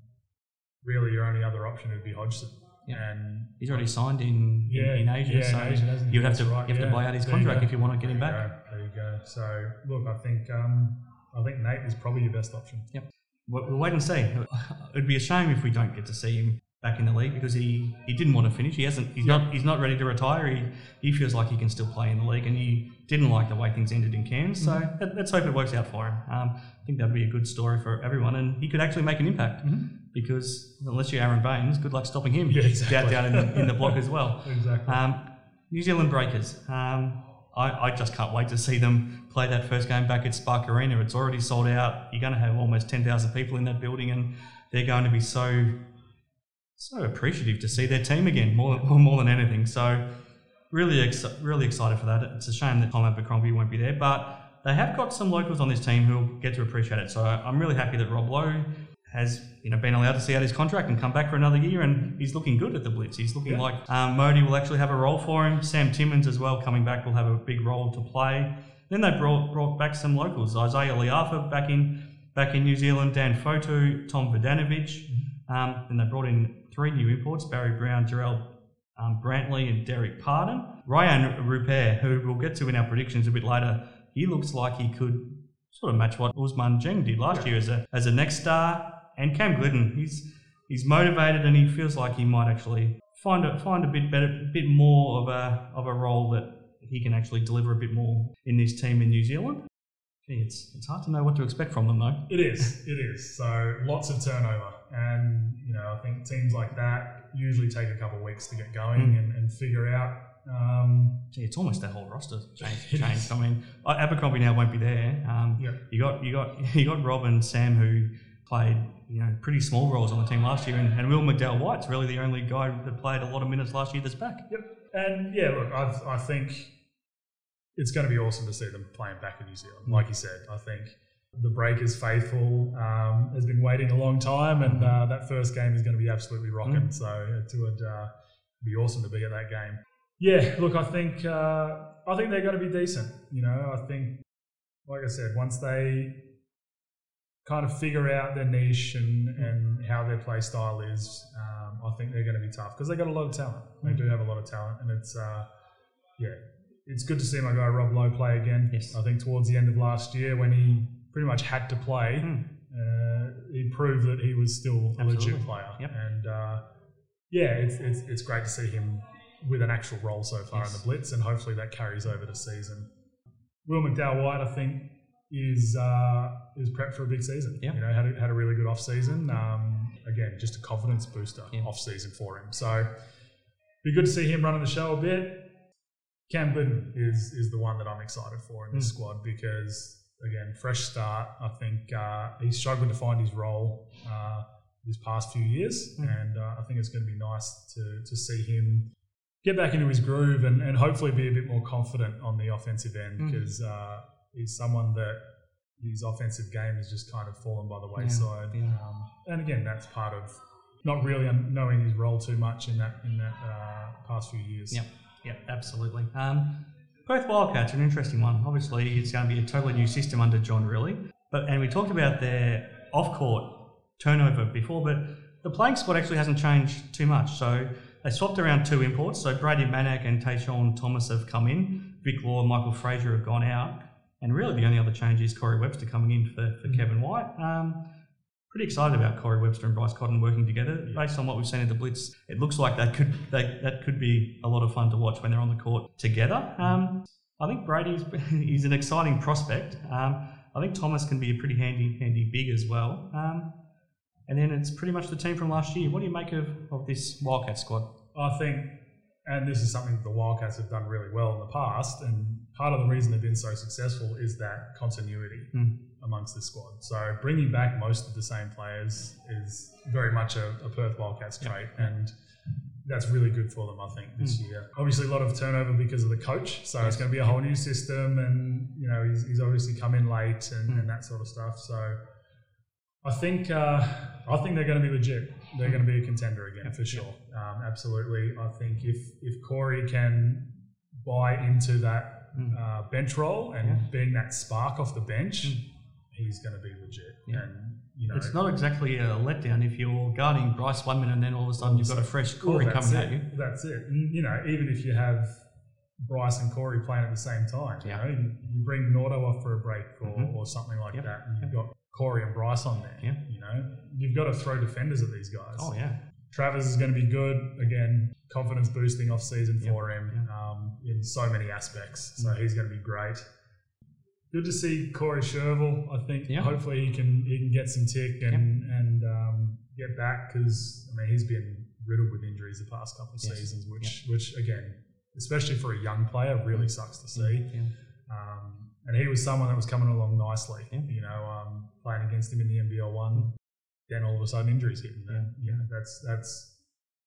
[SPEAKER 8] really, your only other option would be Hodgson.
[SPEAKER 7] Yeah.
[SPEAKER 8] And
[SPEAKER 7] He's already signed in
[SPEAKER 8] Yeah,
[SPEAKER 7] in, in Asia,
[SPEAKER 8] yeah, in
[SPEAKER 7] so
[SPEAKER 8] Asia,
[SPEAKER 7] you would have to
[SPEAKER 8] right,
[SPEAKER 7] you have to buy out his
[SPEAKER 8] There
[SPEAKER 7] contract if you want to get him back.
[SPEAKER 8] go. There you go. So look, I think um, I think Nate is probably your best option.
[SPEAKER 7] We'll, we'll wait and see. It'd be a shame if we don't get to see him back in the league because he, he didn't want to finish. He hasn't. He's not. He's not ready to retire. He he feels like he can still play in the league, and he didn't like the way things ended in Cairns. So
[SPEAKER 8] Mm-hmm.
[SPEAKER 7] let, let's hope it works out for him. Um, I think that'd be a good story for everyone, and he could actually make an impact. Because unless you're Aron Baynes, good luck stopping him
[SPEAKER 8] Mm-hmm. Yeah, exactly.
[SPEAKER 7] down, down in, the, in the block as well.
[SPEAKER 8] Exactly.
[SPEAKER 7] Um, New Zealand Breakers. Um, I, I just can't wait to see them play that first game back at Spark Arena. It's already sold out. You're going to have almost 10,000 people in that building, and they're going to be so so appreciative to see their team again, more, more than anything. So, really, ex- really excited for that. It's a shame that Tom Abercrombie won't be there, but they have got some locals on this team who'll get to appreciate it. So, I'm really happy that Rob Loe has you know been allowed to see out his contract and come back for another year, and he's looking good at the Blitz. He's looking like um, Mody will actually have a role for him. Sam Timmins as well coming back will have a big role to play. Then they brought brought back some locals. Izayah Le'afa back in back in New Zealand. Dan Fotu, Tom Vodanovich. Um, and they brought in three new imports: Barry Brown, Jarrell um, Brantley, and Derek Pardon. Rayan Rupert, who we'll get to in our predictions a bit later, he looks like he could sort of match what Ousmane Dieng did last year as a as a next star. And Cam Gliddon, he's he's motivated and he feels like he might actually find a find a bit better, bit more of a of a role that he can actually deliver a bit more in this team in New Zealand. Gee, it's it's hard to know what to expect from them though.
[SPEAKER 8] It is. It is. So lots of turnover, and you know I think teams like that usually take a couple of weeks to get going
[SPEAKER 7] Mm.
[SPEAKER 8] and, and figure out. Um,
[SPEAKER 7] Gee, it's almost their whole roster changed. Changed. I mean, uh, Abercrombie now won't be there. Um,
[SPEAKER 8] Yeah.
[SPEAKER 7] You got you got you got Rob and Sam who played you know pretty small roles on the team last year, and, and Will McDowell White's really the only guy that played a lot of minutes last year that's back.
[SPEAKER 8] Yep. And yeah, look, I, I think it's going to be awesome to see them playing back in New Zealand. Like you said, I think the Breakers faithful um, has been waiting a long time, and uh, that first game is going to be absolutely rocking. So it would uh, be awesome to be at that game. Yeah, look, I think uh, I think they're going to be decent. You know, I think, like I said, once they kind of figure out their niche and, and how their play style is, um, I think they're going to be tough because they got a lot of talent. They do have a lot of talent, and it's uh, yeah, it's good to see my guy Rob Loe play again.
[SPEAKER 7] Yes.
[SPEAKER 8] I think towards the end of last year when he pretty much had to play, uh, he proved that he was still a legit player.
[SPEAKER 7] Yep.
[SPEAKER 8] And uh, yeah, it's, it's it's great to see him with an actual role so far
[SPEAKER 7] Yes.
[SPEAKER 8] in the Blitz, and hopefully that carries over to season. Will McDowell White, I think, is uh, is prepped for a big season.
[SPEAKER 7] Yeah.
[SPEAKER 8] You know, had a, had a really good off season. Um, again, just a confidence booster
[SPEAKER 7] Yeah.
[SPEAKER 8] off season for him. So be good to see him running the show a bit. Cam Gliddon is is the one that I'm excited for in this
[SPEAKER 7] Mm.
[SPEAKER 8] squad because again, fresh start. I think uh, he's struggling to find his role uh, this past few years,
[SPEAKER 7] Mm.
[SPEAKER 8] and uh, I think it's going to be nice to to see him get back into his groove and, and hopefully be a bit more confident on the offensive end
[SPEAKER 7] Mm.
[SPEAKER 8] because uh, he's someone that his offensive game has just kind of fallen by the wayside.
[SPEAKER 7] yeah.
[SPEAKER 8] Um, and again, that's part of not really knowing his role too much in that in that uh, past few years.
[SPEAKER 7] Yep, yep, absolutely. Um, Perth Wildcats are an interesting one. Obviously, it's going to be a totally new system under John Rillie. But and we talked about their off-court turnover before, but the playing squad actually hasn't changed too much. So they swapped around two imports. So Brady Manek and TaShawn Thomas have come in. Vic Law and Michael Frazier have gone out. And really, the only other change is Corey Webster coming in for, for Kevin White. Um, pretty excited about Corey Webster and Bryce Cotton working together. Based on what we've seen at the Blitz, it looks like that could they, that could be a lot of fun to watch when they're on the court together. Um, I think Brady's is an exciting prospect. Um, I think Thomas can be a pretty handy handy big as well. Um, and then it's pretty much the team from last year. What do you make of, of this Wildcat squad?
[SPEAKER 8] I think, and this is something that the Wildcats have done really well in the past, and part of the reason they've been so successful is that continuity
[SPEAKER 7] Mm.
[SPEAKER 8] Amongst the squad. So bringing back most of the same players is very much a, a Perth Wildcats trait, and that's really good for them, I think, this year. Obviously, a lot of turnover because of the coach, so it's going to be a whole new system, and you know he's, he's obviously come in late and, and that sort of stuff. So I think uh, I think they're going to be legit. They're going to be a contender again for sure. Um, absolutely. I think if if Corey can buy into that uh, bench role and
[SPEAKER 7] Yeah.
[SPEAKER 8] being that spark off the bench, he's going to be legit.
[SPEAKER 7] Yeah.
[SPEAKER 8] And you know,
[SPEAKER 7] It's not exactly a letdown if you're guarding Bryce one minute and then all of a sudden you've got a fresh Corey
[SPEAKER 8] Well,
[SPEAKER 7] coming
[SPEAKER 8] it.
[SPEAKER 7] at you.
[SPEAKER 8] That's it. And, you know, even if you have Bryce and Corey playing at the same time,
[SPEAKER 7] Yeah.
[SPEAKER 8] you know, you, bring Nordo off for a break or,
[SPEAKER 7] Mhm.
[SPEAKER 8] or something like
[SPEAKER 7] Yep.
[SPEAKER 8] that, and you've got Corey and Bryce on there.
[SPEAKER 7] Yeah.
[SPEAKER 8] You know, you've got to throw defenders at these guys.
[SPEAKER 7] Oh yeah.
[SPEAKER 8] Travers is going to be good again. Confidence boosting off season
[SPEAKER 7] Yep.
[SPEAKER 8] for him.
[SPEAKER 7] Mm.
[SPEAKER 8] um, in so many aspects. So he's going to be great. Good to see Corey Shervill. I think
[SPEAKER 7] Yeah.
[SPEAKER 8] hopefully he can he can get some tick and and um, get back because I mean he's been riddled with injuries the past couple of
[SPEAKER 7] Yes.
[SPEAKER 8] seasons, which which again, especially for a young player, really sucks to see.
[SPEAKER 7] Yeah.
[SPEAKER 8] Um, and he was someone that was coming along nicely.
[SPEAKER 7] Yeah.
[SPEAKER 8] You know, um, playing against him in the NBL one, then all of a sudden injuries hit, and then, know, that's that's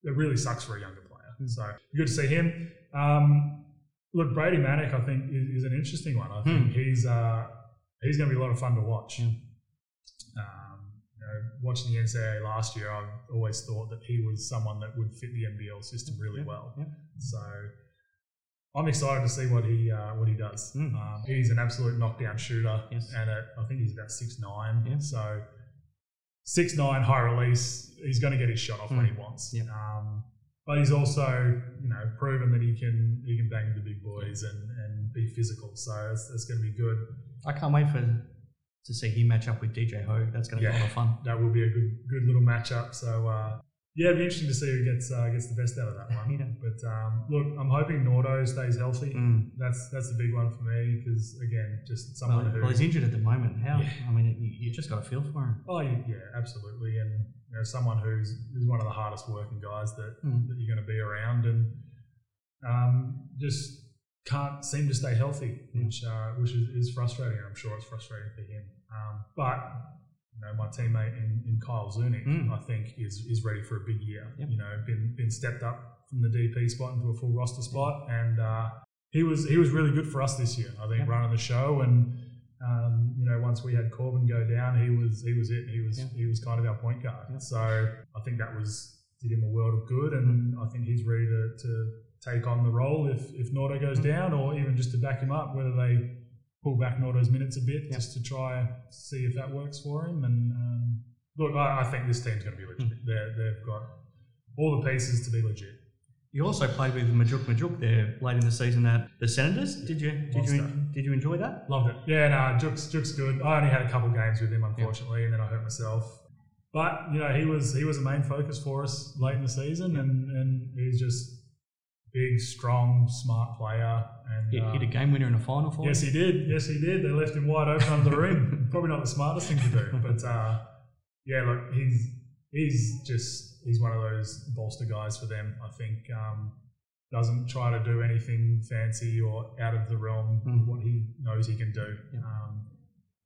[SPEAKER 8] it really sucks for a younger player.
[SPEAKER 7] Mm.
[SPEAKER 8] So good to see him. Um, look, Brady Manek, I think is, is an interesting one. I think
[SPEAKER 7] Hmm.
[SPEAKER 8] he's uh, he's going to be a lot of fun to watch.
[SPEAKER 7] Yeah.
[SPEAKER 8] Um, you know, watching the NCAA last year, I always thought that he was someone that would fit the NBL system really
[SPEAKER 7] Yeah,
[SPEAKER 8] well.
[SPEAKER 7] yeah.
[SPEAKER 8] So I'm excited to see what he uh, what he does.
[SPEAKER 7] Mm.
[SPEAKER 8] Um, he's an absolute knockdown shooter,
[SPEAKER 7] Yes.
[SPEAKER 8] and at, I think he's about six nine.
[SPEAKER 7] Yeah.
[SPEAKER 8] So six nine high release, he's going to get his shot off when he wants.
[SPEAKER 7] Yeah.
[SPEAKER 8] Um, but he's also, you know, proven that he can he can bang the big boys and, and be physical. So it's, it's going to be good.
[SPEAKER 7] I can't wait for to see him match up with DJ Hogg. That's going to be a lot of fun.
[SPEAKER 8] That will be a good good little matchup. So uh, yeah, it'd be interesting to see who gets uh, gets the best out of that one.
[SPEAKER 7] Yeah.
[SPEAKER 8] But um, look, I'm hoping Nordo stays healthy.
[SPEAKER 7] Mm.
[SPEAKER 8] That's that's the big one for me because again, just someone
[SPEAKER 7] Well,
[SPEAKER 8] who.
[SPEAKER 7] well, he's injured at the moment. How?
[SPEAKER 8] Yeah.
[SPEAKER 7] I mean, you, you just got to feel for him.
[SPEAKER 8] Oh yeah, yeah, absolutely, and you know, someone who's who's one of the hardest working guys that,
[SPEAKER 7] Mm.
[SPEAKER 8] that you're going to be around, and um, just can't seem to stay healthy,
[SPEAKER 7] Yeah.
[SPEAKER 8] which uh, which is, is frustrating. I'm sure it's frustrating for him. Um, but you know, my teammate in, in Kyle Zunic,
[SPEAKER 7] Mm.
[SPEAKER 8] I think, is is ready for a big year.
[SPEAKER 7] Yep.
[SPEAKER 8] You know, been been stepped up from the DP spot into a full roster spot, and uh, he was he was really good for us this year. I think
[SPEAKER 7] Yep.
[SPEAKER 8] running the show and. Um, you know, once we had Corbin go down, he was he was it. He was
[SPEAKER 7] Yeah.
[SPEAKER 8] he was kind of our point guard. So I think that was did him a world of good, and I think he's ready to, to take on the role if if Nordo goes down, or even just to back him up. Whether they pull back Nordo's minutes a bit
[SPEAKER 7] Yeah.
[SPEAKER 8] just to try see if that works for him. And um, look, I, I think this team's going to be legit. They're, they've got all the pieces to be legit.
[SPEAKER 7] You also played with Majok Majok there late in the season at the Senators. Did you? Did you? Did you enjoy that?
[SPEAKER 8] Loved it. Yeah, no, Juke's, Juke's good. I only had a couple games with him, unfortunately, and then I hurt myself. But you know, he was he was a main focus for us late in the season, and and he's just big, strong, smart player. And
[SPEAKER 7] He
[SPEAKER 8] uh,
[SPEAKER 7] hit a game winner in a final for
[SPEAKER 8] yes, he did. Yes, he did. They left him wide open under the rim. Probably not the smartest thing to do, but uh, yeah, look, he's he's just he's one of those bolster guys for them. I think um, doesn't try to do anything fancy or out of the realm
[SPEAKER 7] Mm.
[SPEAKER 8] of what he knows he can do.
[SPEAKER 7] Yeah.
[SPEAKER 8] Um,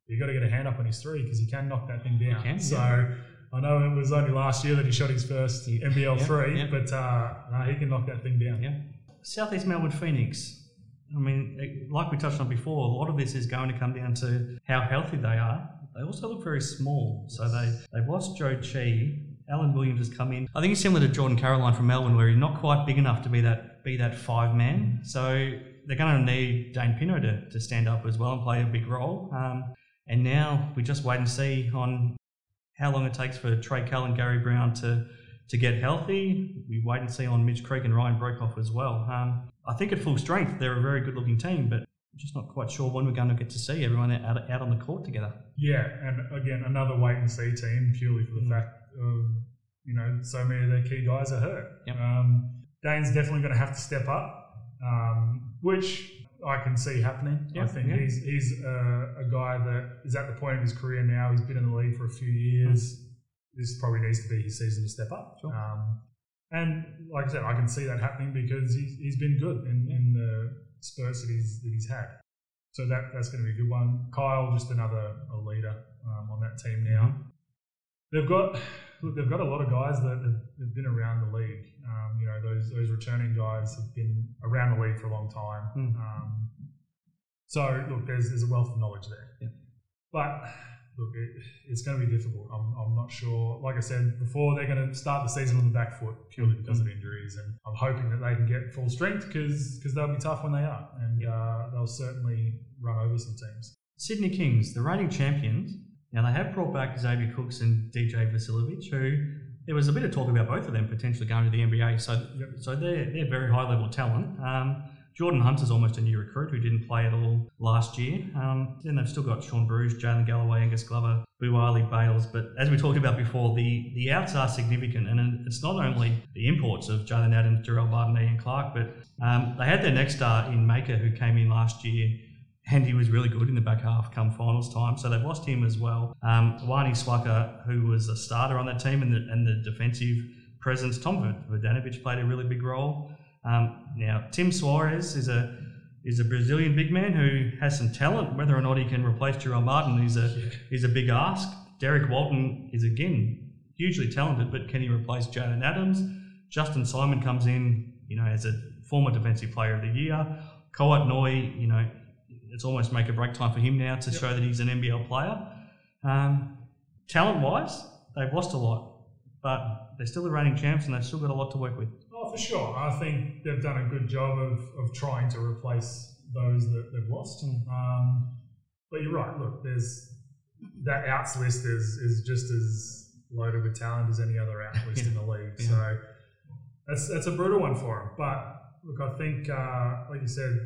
[SPEAKER 8] you got to get a hand up on his three because he can knock that thing down.
[SPEAKER 7] can,
[SPEAKER 8] so
[SPEAKER 7] yeah.
[SPEAKER 8] I know it was only last year that he shot his first NBL
[SPEAKER 7] Yeah,
[SPEAKER 8] three,
[SPEAKER 7] yeah.
[SPEAKER 8] but uh, no, he can knock that thing down.
[SPEAKER 7] Yeah. Southeast Melbourne Phoenix. I mean, it- like we touched on before, a lot of this is going to come down to how healthy they are. They also look very small. So they, they've lost Zhou Qi. Alan Williams has come in. I think he's similar to Jordan Caroline from Melbourne, where he's not quite big enough to be that be that five man. So they're going to need Dane Pineau to, to stand up as well and play a big role. Um, and now we just wait and see on how long it takes for Trey Kell and Gary Browne to to get healthy. We wait and see on Mitch Creek and Ryan Broekhoff as well. Um, I think at full strength, they're a very good looking team, but I'm just not quite sure when we're going to get to see everyone out, out on the court together.
[SPEAKER 8] Yeah, and again, another wait and see team purely for the
[SPEAKER 7] Mm.
[SPEAKER 8] fact of you know so many of their key guys are hurt.
[SPEAKER 7] Yep.
[SPEAKER 8] Um, Dane's definitely going to have to step up, um, which I can see happening. I think
[SPEAKER 7] yeah.
[SPEAKER 8] he's he's a, a guy that is at the point of his career now. He's been in the league for a few years. This probably needs to be his season to step up.
[SPEAKER 7] Sure.
[SPEAKER 8] Um, and like I said, I can see that happening because he's, he's been good in, in the spurts that he's that he's had. So that that's going to be a good one. Kyle, just another a leader um, on that team now.
[SPEAKER 7] Mm-hmm.
[SPEAKER 8] They've got look, they've got a lot of guys that have, have been around the league. Um, you know, those those returning guys have been around the league for a long time.
[SPEAKER 7] Mm.
[SPEAKER 8] Um, so look, there's there's a wealth of knowledge there.
[SPEAKER 7] Yeah.
[SPEAKER 8] But look, it, it's going to be difficult. I'm, I'm not sure. Like I said before, they're going to start the season on the back foot purely because of injuries, and I'm hoping that they can get full strength because because they'll be tough when they are, and uh, they'll certainly run over some teams.
[SPEAKER 7] Sydney Kings, the reigning champions. Now they have brought back Xavier Cooks and DJ Vasiljevic, who there was a bit of talk about both of them potentially going to the NBA. So, so they're they're very high level talent. Um, Jordan Hunter's almost a new recruit who didn't play at all last year. Um, then they've still got Shaun Bruce, Jalen Galloway, Angus Glover, Biwali Bayles. But as we talked about before, the, the outs are significant. And it's not only the imports of Jalen Adams, Jarell Martin, Ian Clark, but um, they had their next star in Maker who came in last year and he was really good in the back half come finals time. So they've lost him as well. Um, Wani Swaka, who was a starter on that team, and the, and the defensive presence. Tom Vodanovich played a really big role. Um, now Tim Soares is a is a Brazilian big man who has some talent. Whether or not he can replace Jarell Martin is a is a big ask. Derek Walton is again hugely talented, but can he replace Jalen Adams? Justin Simon comes in, you know, as a former defensive player of the year. Kouat Noi, you know, it's almost make or break time for him now to show that he's an NBL player. Um, talent wise, they've lost a lot, but they're still the reigning champs and they've still got a lot to work with.
[SPEAKER 8] Oh, for sure. I think they've done a good job of, of trying to replace those that they've lost. Um, but you're right. Look, there's that outs list is is just as loaded with talent as any other out list in the league.
[SPEAKER 7] Yeah.
[SPEAKER 8] So that's that's a brutal one for him. But look, I think, uh, like you said,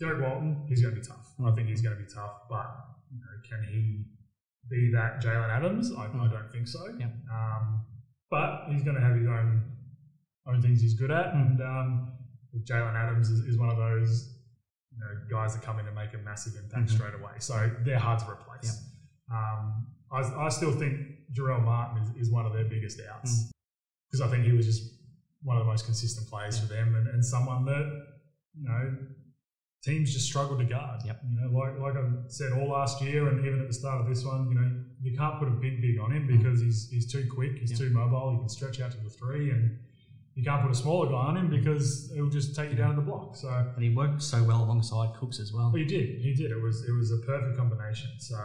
[SPEAKER 8] Derek Walton, he's going to be tough. I think he's going to be tough. But you know, can he be that Jalen Adams? I, I don't think so.
[SPEAKER 7] Yeah.
[SPEAKER 8] Um, but he's going to have his own own things he's good at, and um, Jalen Adams is, is one of those you know, guys that come in and make a massive impact
[SPEAKER 7] Mhm.
[SPEAKER 8] straight away. So they're hard to replace. Um, I, I still think Jarell Martin is, is one of their biggest outs because I think he was just one of the most consistent players for them and, and someone that you know teams just struggle to guard.
[SPEAKER 7] Yep.
[SPEAKER 8] You know, like like I said all last year and even at the start of this one, you know, you can't put a big big on him because he's he's too quick, he's
[SPEAKER 7] Yep.
[SPEAKER 8] too mobile, he can stretch out to the three and you can't put a smaller guy on him because he'll just take you down to the block. So
[SPEAKER 7] And he worked so well alongside Cooks as well.
[SPEAKER 8] well, he did. He did. It was it was a perfect combination. So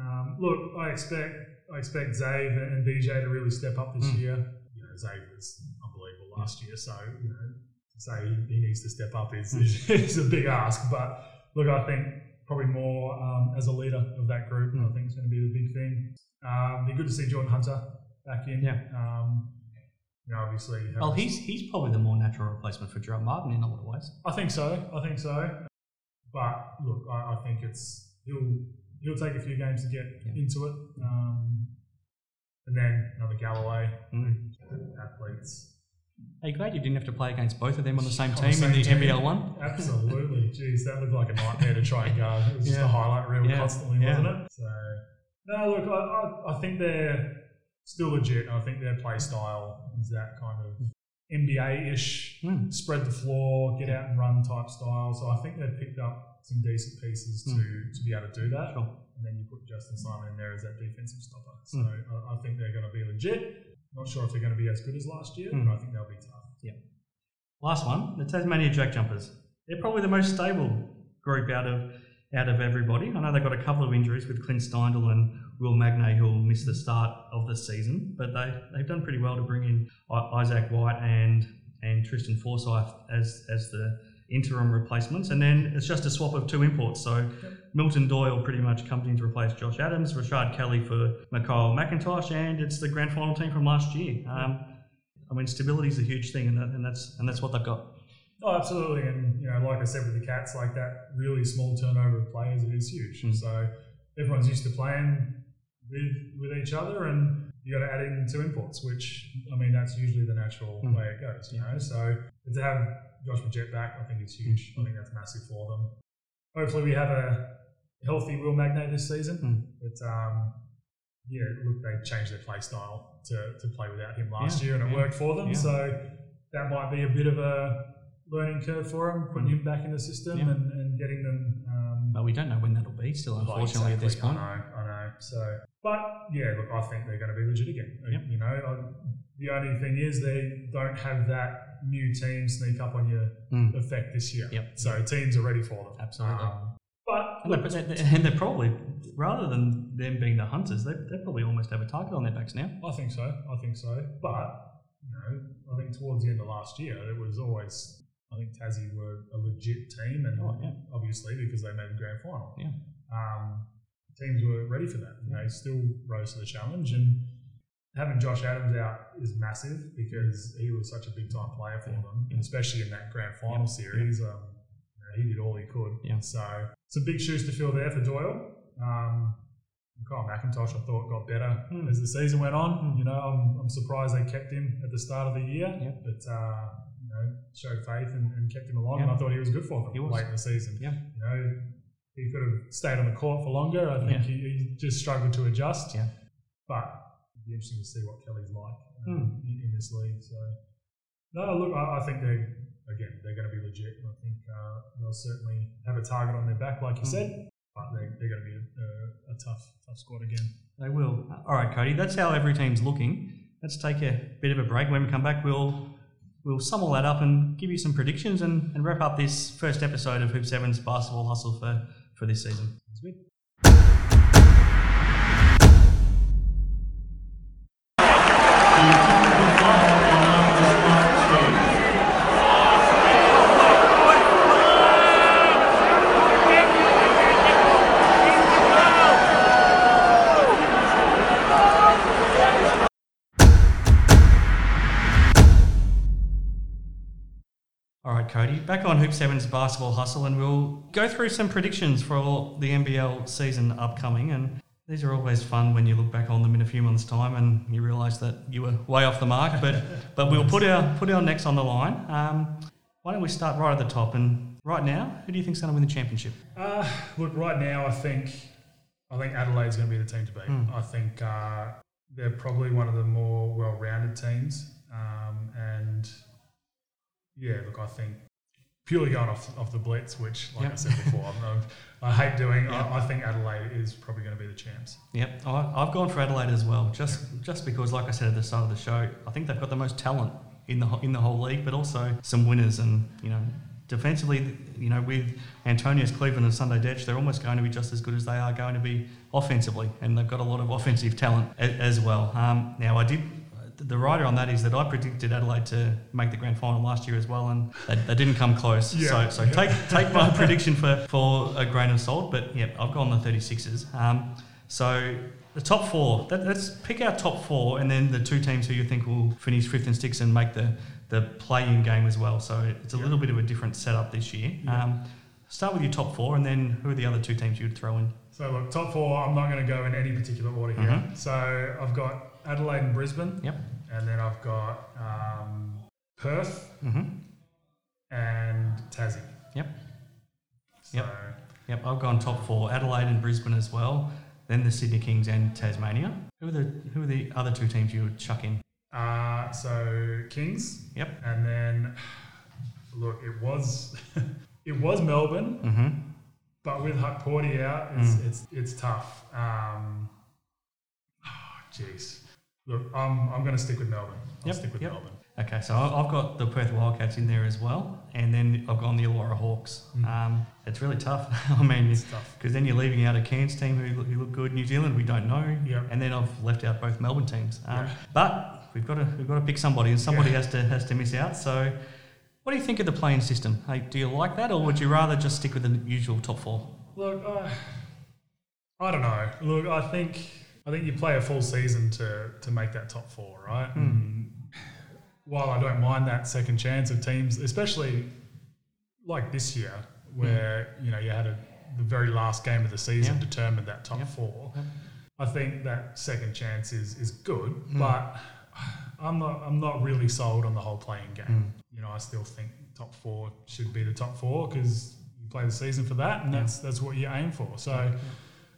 [SPEAKER 8] um, look, I expect I expect Zave and DJ to really step up this
[SPEAKER 7] Mm.
[SPEAKER 8] year. You know, Zave was unbelievable last year. So you know, say he needs to step up is, is, is a big ask. But look, I think probably more um, as a leader of that group. I think it's going to be the big thing. Um, be good to see Jordan Hunter back in.
[SPEAKER 7] Yeah.
[SPEAKER 8] Um, you know, obviously.
[SPEAKER 7] Well, he's he's probably the more natural replacement for Jarell Martin in a lot of ways.
[SPEAKER 8] I think so. I think so. But look, I, I think it's he'll he'll take a few games to get
[SPEAKER 7] Yeah.
[SPEAKER 8] into it. Um, and then another Galloway
[SPEAKER 7] Mm.
[SPEAKER 8] athletes.
[SPEAKER 7] Hey, glad you didn't have to play against both of them on the same
[SPEAKER 8] On
[SPEAKER 7] team
[SPEAKER 8] the same
[SPEAKER 7] in the
[SPEAKER 8] team.
[SPEAKER 7] NBL one.
[SPEAKER 8] Absolutely. Jeez, that looked like a nightmare to try and guard. It was just a highlight reel
[SPEAKER 7] Yeah.
[SPEAKER 8] constantly,
[SPEAKER 7] Yeah.
[SPEAKER 8] wasn't it? So no, look, I, I, I think they're still legit. I think their play style is that kind of NBA-ish,
[SPEAKER 7] Mm.
[SPEAKER 8] spread the floor, get out and run type style. So I think they've picked up some decent pieces to, to be able to do that.
[SPEAKER 7] Sure.
[SPEAKER 8] And then you put Justin Simon in there as that defensive stopper. So
[SPEAKER 7] Mm.
[SPEAKER 8] I, I think they're going to be legit. Not sure if they're going to be as good as last year,
[SPEAKER 7] Mm.
[SPEAKER 8] but I think they'll be tough. Yeah.
[SPEAKER 7] Last one, the Tasmania Jack Jumpers. They're probably the most stable group out of out of everybody. I know they've got a couple of injuries with Clint Steindl and Will Magnay who will miss the start of the season, but they they've done pretty well to bring in Isaac White and and Tristan Forsyth as as the interim replacements, and then it's just a swap of two imports. So Milton Doyle pretty much comes in to replace Josh Adams, Rashad Kelly for Mikhail McIntosh, and it's the grand final team from last year. Um, I mean, stability is a huge thing, and, that, and that's and that's what they've got.
[SPEAKER 8] Oh, absolutely. And, you know, like I said with the Cats, like that really small turnover of players, it is huge.
[SPEAKER 7] Mm.
[SPEAKER 8] So everyone's used to playing with with each other and you got to add in two imports, which, I mean, that's usually the natural
[SPEAKER 7] Mm.
[SPEAKER 8] way it goes, you know. So to have Josh Magette back, I think is huge.
[SPEAKER 7] Mm.
[SPEAKER 8] I think that's massive for them. Hopefully we have a healthy Will Magnay this season.
[SPEAKER 7] Mm.
[SPEAKER 8] But, um, yeah, look, they changed their play style to, to play without him last
[SPEAKER 7] Yeah,
[SPEAKER 8] year and it
[SPEAKER 7] yeah,
[SPEAKER 8] worked for them.
[SPEAKER 7] yeah.
[SPEAKER 8] So that might be a bit of a learning curve for him, putting him back in the system
[SPEAKER 7] Mm.
[SPEAKER 8] And, and getting them. Um,
[SPEAKER 7] But we don't know when that'll be. Still, unfortunately, at this point.
[SPEAKER 8] I know, I know. So, but yeah, look, I think they're going to be legit again.
[SPEAKER 7] Yep.
[SPEAKER 8] You know, I, the only thing is they don't have that new team sneak up on your
[SPEAKER 7] Mm.
[SPEAKER 8] effect this year.
[SPEAKER 7] Yep.
[SPEAKER 8] So teams are ready for them.
[SPEAKER 7] Absolutely.
[SPEAKER 8] Um, but
[SPEAKER 7] and,
[SPEAKER 8] look,
[SPEAKER 7] they're, they're- and they're probably rather than them being the hunters, they, they probably almost have a target on their backs now.
[SPEAKER 8] I think so. I think so. But you know, I think towards the end of last year, it was always. I think Tassie were a legit team, and
[SPEAKER 7] Oh, yeah.
[SPEAKER 8] obviously because they made the grand final.
[SPEAKER 7] Yeah.
[SPEAKER 8] Um, teams were ready for that. You know, still rose to the challenge, and having Josh Adams out is massive because he was such a big time player for them, and especially in that grand final series. Um, you know, he did all he could.
[SPEAKER 7] Yeah.
[SPEAKER 8] So some big shoes to fill there for Doyle. Um, Kyle McIntosh, I thought, got better
[SPEAKER 7] Hmm.
[SPEAKER 8] as the season went on. You know, I'm, I'm surprised they kept him at the start of the year,
[SPEAKER 7] Yeah.
[SPEAKER 8] but uh, you know, showed faith and, and kept him along. And I thought he was good for them
[SPEAKER 7] He was.
[SPEAKER 8] late in the season.
[SPEAKER 7] Yeah.
[SPEAKER 8] You know, he could have stayed on the court for longer. I think
[SPEAKER 7] Yeah.
[SPEAKER 8] he, he just struggled to adjust.
[SPEAKER 7] Yeah.
[SPEAKER 8] But be interesting to see what Kelly's like um, in, in this league. So, no, look, I, I think they're again they're going to be legit. I think uh, they'll certainly have a target on their back, like you
[SPEAKER 7] Hmm.
[SPEAKER 8] said. But they're, they're going to be a, a, a tough, tough squad again.
[SPEAKER 7] They will. All right, Cody. That's how every team's looking. Let's take a bit of a break. When we come back, we'll we'll sum all that up and give you some predictions and, and wrap up this first episode of Hoop Sevens Basketball Hustle for, for this season.
[SPEAKER 8] Good.
[SPEAKER 7] Cody. Back on Hoop Sevens Basketball Hustle, and we'll go through some predictions for the NBL season upcoming. And these are always fun when you look back on them in a few months' time and you realise that you were way off the mark. But but we'll put our put our necks on the line. Um, why don't we start right at the top? And right now, who do you think's going to win the championship?
[SPEAKER 8] Uh, look, right now, I think I think Adelaide's going to be the team to beat.
[SPEAKER 7] Hmm.
[SPEAKER 8] I think uh, they're probably one of the more well-rounded teams, um, and yeah, look, I think purely going off off the blitz, which, like
[SPEAKER 7] Yep.
[SPEAKER 8] I said before, I'm, I hate doing. I, I think Adelaide is probably going to be the champs.
[SPEAKER 7] Yep, I, I've gone for Adelaide as well, just just because, like I said at the start of the show, I think they've got the most talent in the whole- in the whole league, but also some winners, and you know, defensively, you know, with Antonius Cleveland and Sunday Dech, they're almost going to be just as good as they are going to be offensively, and they've got a lot of offensive talent a, as well. Um, now, I did. The writer on that is that I predicted Adelaide to make the grand final last year as well, and they, they didn't come close.
[SPEAKER 8] Yeah.
[SPEAKER 7] So, so take take my prediction for, for a grain of salt. But yeah, I've gone the 36ers. Um, so the top four. Let, let's pick our top four, and then the two teams who you think will finish fifth and sixth and make the the play-in game as well. So it's a little bit of a different setup this year. Um, start with your top four, and then who are the other two teams you'd throw in?
[SPEAKER 8] So look, top four. I'm not going to go in any particular order here.
[SPEAKER 7] Mhm.
[SPEAKER 8] So I've got Adelaide and Brisbane,
[SPEAKER 7] Yep.
[SPEAKER 8] and then I've got um, Perth
[SPEAKER 7] Mm-hmm.
[SPEAKER 8] and Tassie.
[SPEAKER 7] Yep.
[SPEAKER 8] So,
[SPEAKER 7] Yep. Yep. I've gone top four: Adelaide and Brisbane as well. Then the Sydney Kings and Tasmania. Who are the who are the other two teams you would chuck in?
[SPEAKER 8] Uh, so Kings,
[SPEAKER 7] Yep.
[SPEAKER 8] and then look, it was it was Melbourne,
[SPEAKER 7] Mm-hmm.
[SPEAKER 8] but with Hukporti out, it's it's it's tough. Um, oh, jeez, look, I'm I'm going to stick with Melbourne. I'll
[SPEAKER 7] Yep,
[SPEAKER 8] stick with
[SPEAKER 7] yep.
[SPEAKER 8] Melbourne.
[SPEAKER 7] Okay, so I've got the Perth Wildcats in there as well, and then I've gone the Illawarra Hawks. Um, it's really tough. I mean,
[SPEAKER 8] Mm. It's tough.
[SPEAKER 7] because then you're leaving out a Cairns team who, look- who look good, New Zealand we don't know,
[SPEAKER 8] Yep.
[SPEAKER 7] and then I've left out both Melbourne teams. Um,
[SPEAKER 8] Yeah.
[SPEAKER 7] But we've got to we've got to pick somebody, and somebody
[SPEAKER 8] Yeah.
[SPEAKER 7] has to has to miss out. So, what do you think of the playing system? Hey, do you like that, or would you rather just stick with the usual top four?
[SPEAKER 8] Look, uh, I don't know. Look, I think I think you play a full season to to make that top four, right? And while I don't mind that second chance of teams, especially like this year, where you know you had a, the very last game of the season
[SPEAKER 7] Yeah.
[SPEAKER 8] determined that top
[SPEAKER 7] Yep.
[SPEAKER 8] four. I think that second chance is is good,
[SPEAKER 7] Hmm.
[SPEAKER 8] but I'm not I'm not really sold on the whole playing game.
[SPEAKER 7] Hmm.
[SPEAKER 8] You know, I still think top four should be the top four because you play the season for that, and that's that's what you aim for. So,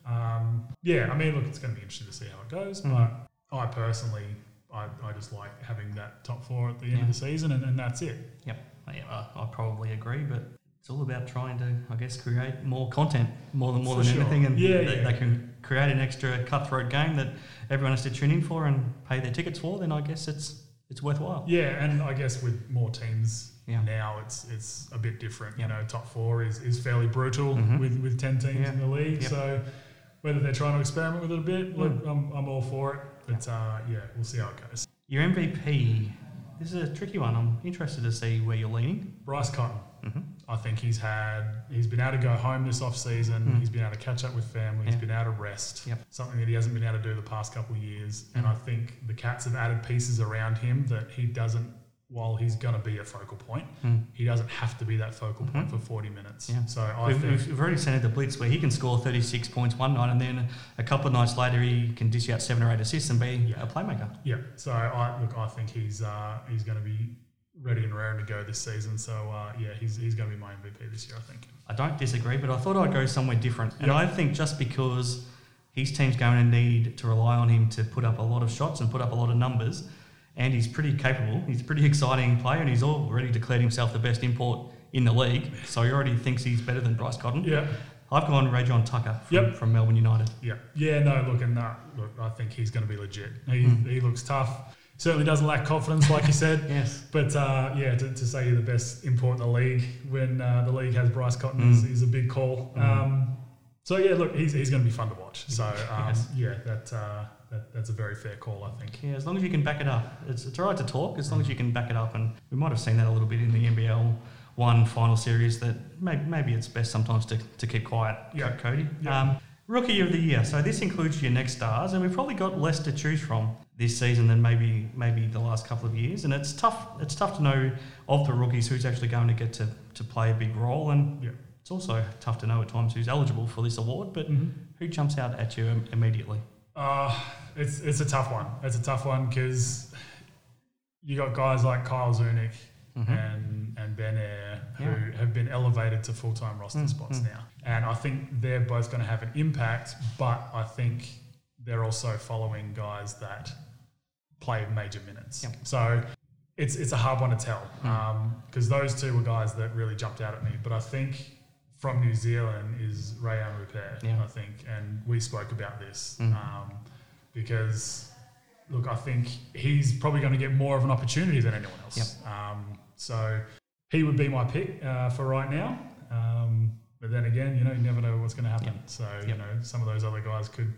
[SPEAKER 8] um, yeah, I mean, look, it's going to be interesting to see how it goes,
[SPEAKER 7] Hmm.
[SPEAKER 8] but I personally, I, I just like having that top four at the end of the season, and, and that's it.
[SPEAKER 7] Yep, yeah, I, I probably agree, but it's all about trying to, I guess, create more content more than more
[SPEAKER 8] For
[SPEAKER 7] than
[SPEAKER 8] sure.
[SPEAKER 7] anything, and
[SPEAKER 8] Yeah,
[SPEAKER 7] they,
[SPEAKER 8] yeah.
[SPEAKER 7] they can create an extra cutthroat game that everyone has to tune in for and pay their tickets for. Then I guess it's it's worthwhile.
[SPEAKER 8] Yeah, and I guess with more teams
[SPEAKER 7] Yeah.
[SPEAKER 8] Now it's it's a bit different. You know, top four is, is fairly brutal with, with ten teams
[SPEAKER 7] Mm-hmm.
[SPEAKER 8] In the league.
[SPEAKER 7] Yep.
[SPEAKER 8] So whether they're trying to experiment with it a bit, look,
[SPEAKER 7] Mm.
[SPEAKER 8] I'm, I'm all for it. But uh, yeah, we'll see how it goes.
[SPEAKER 7] Your MVP. This is a tricky one. I'm interested to see where you're leaning.
[SPEAKER 8] Bryce Cotton.
[SPEAKER 7] Mm-hmm.
[SPEAKER 8] I think he's had he's been able to go home this off season. He's been able to catch up with family. He's
[SPEAKER 7] Mm. Yeah.
[SPEAKER 8] been able to rest.
[SPEAKER 7] Yep.
[SPEAKER 8] Something that he hasn't been able to do the past couple of years. And
[SPEAKER 7] Mm.
[SPEAKER 8] I think the Cats have added pieces around him that he doesn't. While he's going to be a focal point, he doesn't have to be that focal point for 40 minutes.
[SPEAKER 7] Mm. Mm-hmm. Yeah.
[SPEAKER 8] So I
[SPEAKER 7] We've, we've, already seen it the Blitz where he can score 36 points one night and then a couple of nights later he can dish out seven or eight assists and be
[SPEAKER 8] Yeah.
[SPEAKER 7] a playmaker.
[SPEAKER 8] Yeah, so I look, I think he's uh, he's going to be ready and raring to go this season. So uh, yeah, he's, he's going to be my MVP this year. I think.
[SPEAKER 7] I don't disagree, but I thought I'd go somewhere different. And. I think just because his team's going to need to rely on him to put up a lot of shots and put up a lot of numbers, and he's pretty capable, he's a pretty exciting player, and he's already declared himself the best import in the league. So he already thinks he's better than Bryce Cotton.
[SPEAKER 8] Yeah,
[SPEAKER 7] I've gone Rajon Tucker from,
[SPEAKER 8] Yep.
[SPEAKER 7] from Melbourne United.
[SPEAKER 8] yeah, yeah. No, look, and uh, look, I think he's going to be legit. He,
[SPEAKER 7] Hmm.
[SPEAKER 8] he looks tough. Certainly doesn't lack confidence, like you said.
[SPEAKER 7] Yes.
[SPEAKER 8] But uh, yeah, to, to say you're the best import in the league when uh, the league has Bryce Cotton
[SPEAKER 7] Hmm.
[SPEAKER 8] is, is a big call. Um, so yeah, look, he's, he's going to be fun to watch. So um,
[SPEAKER 7] Yes.
[SPEAKER 8] yeah, that, uh, that that's a very fair call, I think.
[SPEAKER 7] Yeah, as long as you can back it up. It's, it's all right to talk, as long as you can back it up. And we might have seen that a little bit in the NBL one final series that maybe, maybe it's best sometimes to, to keep quiet,
[SPEAKER 8] Yeah.
[SPEAKER 7] Cody.
[SPEAKER 8] Yeah.
[SPEAKER 7] Um, Rookie of the year. So this includes your next stars, and we've probably got less to choose from this season than maybe maybe the last couple of years. And it's tough. It's tough to know of the rookies who's actually going to get to, to play a big role, and
[SPEAKER 8] Yeah.
[SPEAKER 7] it's also tough to know at times who's eligible for this award. But
[SPEAKER 8] Mm-hmm.
[SPEAKER 7] who jumps out at you im- immediately?
[SPEAKER 8] Uh, it's it's a tough one. It's a tough one because you got guys like Kyle Zunic mm-hmm. and and Ben Ayre who
[SPEAKER 7] Mm-hmm. Yeah.
[SPEAKER 8] have been elevated to full time roster mm, spots mm. now, and I think they're both going to have an impact. But I think they're also following guys that play major minutes.
[SPEAKER 7] Yep.
[SPEAKER 8] So. It's, it's a hard one to tell mm. um, because those two were guys that really jumped out at me. But I think from New Zealand is Rayan Rupert,
[SPEAKER 7] Yeah.
[SPEAKER 8] I think, and we spoke about this um, because look, I think he's probably going to get more of an opportunity than anyone else. Um, so he would be my pick uh, for right now. Um, but then again, you know, you never know what's going to happen.
[SPEAKER 7] Yep.
[SPEAKER 8] So you know, some of those other guys could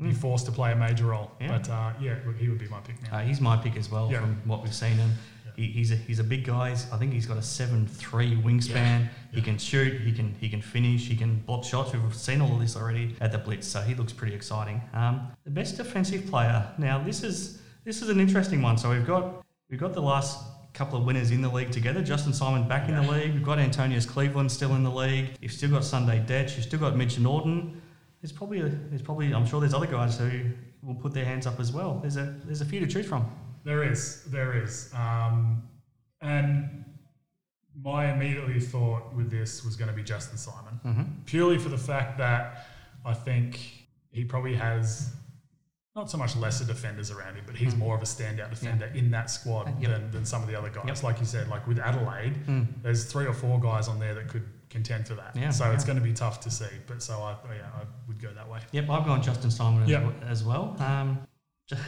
[SPEAKER 8] be forced to play a major role.
[SPEAKER 7] Yeah.
[SPEAKER 8] But uh, yeah, he would be my pick now.
[SPEAKER 7] Uh, he's my pick as well
[SPEAKER 8] Yeah.
[SPEAKER 7] from what we've seen. And he, he's a he's a big guy. He's- I think he's got a seven three wingspan. He can shoot. He can he can finish. He can block shots. We've seen all of this already at the Blitz, so he looks pretty exciting. Um, the best defensive player. Now this is this is an interesting one. So we've got we've got the last couple of winners in the league together. Justin Simon back in the league. We've got Antonius Cleveland still in the league. You've still got Sunday Dech. You've still got Mitch Norton. There's probably a, there's probably I'm sure there's other guys who will put their hands up as well. There's a there's a few to choose from.
[SPEAKER 8] There is, there is. Um, and my immediately thought with this was going to be Justin Simon, purely for the fact that I think he probably has not so much lesser defenders around him, but he's more of a standout defender in that squad
[SPEAKER 7] Hmm. Yep.
[SPEAKER 8] than, than some of the other guys.
[SPEAKER 7] Yep.
[SPEAKER 8] Like you said, like with Adelaide, there's three or four guys on there that could contend for that.
[SPEAKER 7] Yeah,
[SPEAKER 8] so it's going to be tough to see. But so I, yeah, I would go that way.
[SPEAKER 7] Yep, I've gone Justin Simon as,
[SPEAKER 8] Yep.
[SPEAKER 7] as well. Um,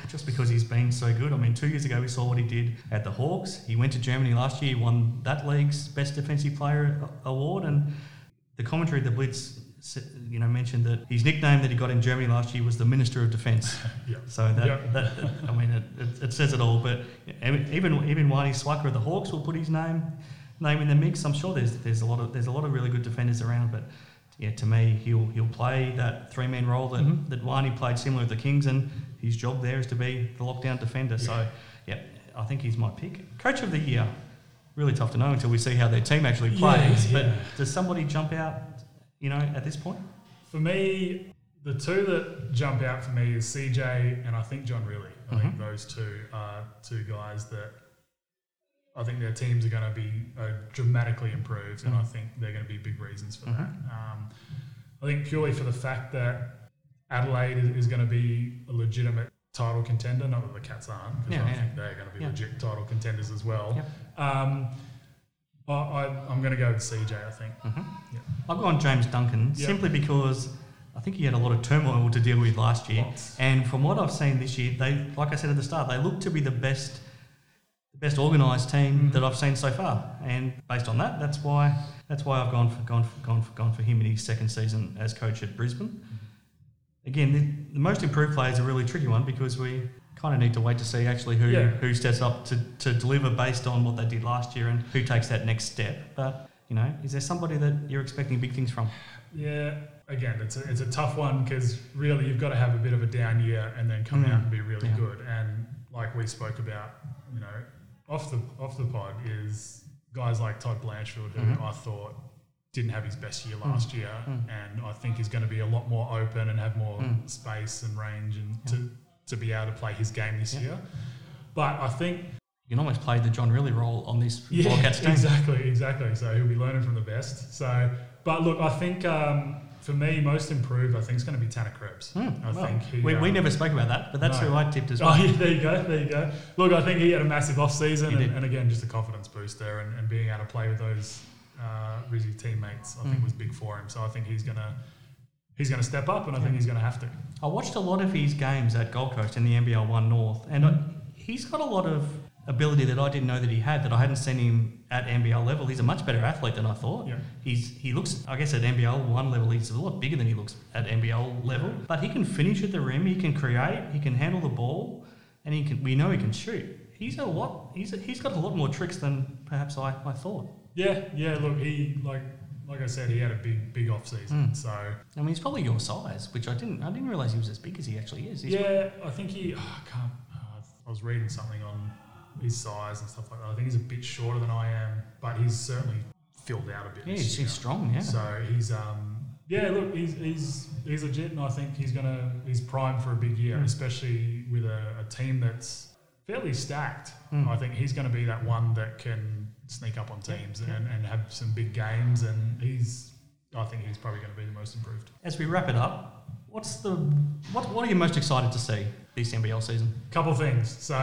[SPEAKER 7] just because he's been so good. I mean, two years ago we saw what he did at the Hawks. He went to Germany last year, won that league's best defensive player award, and the commentary at the Blitz, you know, mentioned that his nickname that he got in Germany last year was the Minister of Defence.
[SPEAKER 8] Yeah.
[SPEAKER 7] So that,
[SPEAKER 8] Yep.
[SPEAKER 7] that I mean, it, it, it says it all. But even even Wani Swaka of the Hawks will put his name name in the mix. I'm sure there's there's a lot of there's a lot of really good defenders around, but yeah, to me, he'll he'll play that three man role that
[SPEAKER 8] Mm-hmm.
[SPEAKER 7] that Wani played similar to the Kings, and his job there is to be the lockdown defender. So yeah, I think he's my pick. Coach of the year. Really tough to know until we see how their team actually
[SPEAKER 8] Yeah,
[SPEAKER 7] plays. But
[SPEAKER 8] yeah.
[SPEAKER 7] does somebody jump out, you know, at this point?
[SPEAKER 8] For me, the two that jump out for me is CJ and I think John Rillie. I
[SPEAKER 7] Mm-hmm.
[SPEAKER 8] think those two are two guys that I think their teams are going to be uh, dramatically improved, and I
[SPEAKER 7] Mm-hmm.
[SPEAKER 8] think they're going to be big reasons for that. Um, I think purely for the fact that Adelaide is, is going to be a legitimate title contender. Not that the Cats aren't, because
[SPEAKER 7] Yeah,
[SPEAKER 8] I
[SPEAKER 7] yeah.
[SPEAKER 8] think they're going to be
[SPEAKER 7] Yeah.
[SPEAKER 8] legit title contenders as well.
[SPEAKER 7] Yep.
[SPEAKER 8] Um, I, I'm going to go with CJ. I think. Yeah.
[SPEAKER 7] I've gone James Duncan
[SPEAKER 8] Yep.
[SPEAKER 7] simply because I think he had a lot of turmoil to deal with last year.
[SPEAKER 8] Lots.
[SPEAKER 7] And from what I've seen this year, they, like I said at the start, they look to be the best, the best organised team that I've seen so far, and based on that, that's why that's why I've gone for gone for, gone for, gone for him in his second season as coach at Brisbane. Again, the, the most improved player is a really tricky one because we kind of need to wait to see actually who
[SPEAKER 8] Yeah.
[SPEAKER 7] who steps up to, to deliver based on what they did last year and who takes that next step. But you know, is there somebody that you're expecting big things from?
[SPEAKER 8] Yeah, again, it's a, it's a tough one because really you've got to have a bit of a down year and then come
[SPEAKER 7] Mm.
[SPEAKER 8] out and be really
[SPEAKER 7] Yeah.
[SPEAKER 8] good. And like we spoke about, you know, off the off the pod is guys like Todd Blanchfield, who
[SPEAKER 7] Mhm.
[SPEAKER 8] I thought didn't have his best year last year,
[SPEAKER 7] Mm.
[SPEAKER 8] and I think is going to be a lot more open and have more
[SPEAKER 7] Mm.
[SPEAKER 8] space and range and to to be able to play his game this year. But I think
[SPEAKER 7] You can almost play the John Rillie role on this
[SPEAKER 8] yeah,
[SPEAKER 7] Wildcats team.
[SPEAKER 8] exactly, exactly. So he'll be learning from the best. So, but look, I think um, for me, most improved, I think is going to be Tanner Krebs. I
[SPEAKER 7] Hmm, Well,
[SPEAKER 8] think he,
[SPEAKER 7] we, we
[SPEAKER 8] um,
[SPEAKER 7] never spoke about that, but that's
[SPEAKER 8] no.
[SPEAKER 7] who I tipped as well.
[SPEAKER 8] Oh, yeah, there you go, there you go. Look, I think he had a massive off season, and, and again, just a confidence booster, and, and being able to play with those uh, Rizzy teammates, I think
[SPEAKER 7] Mm.
[SPEAKER 8] was big for him. So I think he's gonna he's gonna step up, and I think he's gonna have to.
[SPEAKER 7] I watched a lot of his games at Gold Coast in the NBL One North, and I, he's got a lot of ability that I didn't know that he had. That I hadn't seen him at NBL level. He's a much better athlete than I thought.
[SPEAKER 8] Yeah.
[SPEAKER 7] He's he looks, I guess, at NBL One level, he's a lot bigger than he looks at NBL level. But he can finish at the rim. He can create. He can handle the ball, and he can. We know he can shoot. He's a lot. He's a, he's got a lot more tricks than perhaps I, I thought.
[SPEAKER 8] Yeah, yeah. Look, he like like I said, he had a big big off season.
[SPEAKER 7] Mm.
[SPEAKER 8] So
[SPEAKER 7] I mean, he's probably your size, which I didn't. I didn't realize he was as big as he actually is. He's
[SPEAKER 8] yeah, I think he. oh, I can't. Uh, I was reading something on his size and stuff like that. I think he's a bit shorter than I am, but he's certainly filled out a bit.
[SPEAKER 7] Yeah, he's, he's strong. Yeah.
[SPEAKER 8] So he's um yeah look he's he's he's legit and I think he's gonna he's primed for a big year,
[SPEAKER 7] Mm.
[SPEAKER 8] especially with a, a team that's fairly stacked.
[SPEAKER 7] Mm.
[SPEAKER 8] I think he's going to be that one that can sneak up on teams and, and have some big games and he's I think he's probably going to be the most improved.
[SPEAKER 7] As we wrap it up, what's the what what are you most excited to see this NBL season?
[SPEAKER 8] Couple things. So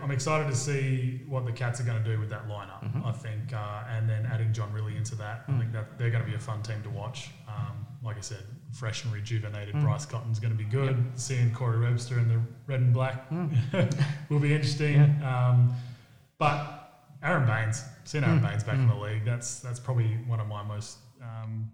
[SPEAKER 8] I'm excited to see what the Cats are going to do with that lineup.
[SPEAKER 7] Mhm.
[SPEAKER 8] I think, uh, and then adding John Rillie into that,
[SPEAKER 7] Mm.
[SPEAKER 8] I think that they're going to be a fun team to watch. Um, like I said, fresh and rejuvenated
[SPEAKER 7] Mm.
[SPEAKER 8] Bryce Cotton's going to be good. Seeing Corey Webster in the red and black
[SPEAKER 7] Mm.
[SPEAKER 8] will be interesting. Um, but Aron Baynes, seeing Aron
[SPEAKER 7] Mm.
[SPEAKER 8] Baynes back in
[SPEAKER 7] Mm.
[SPEAKER 8] the league, that's that's probably one of my most um,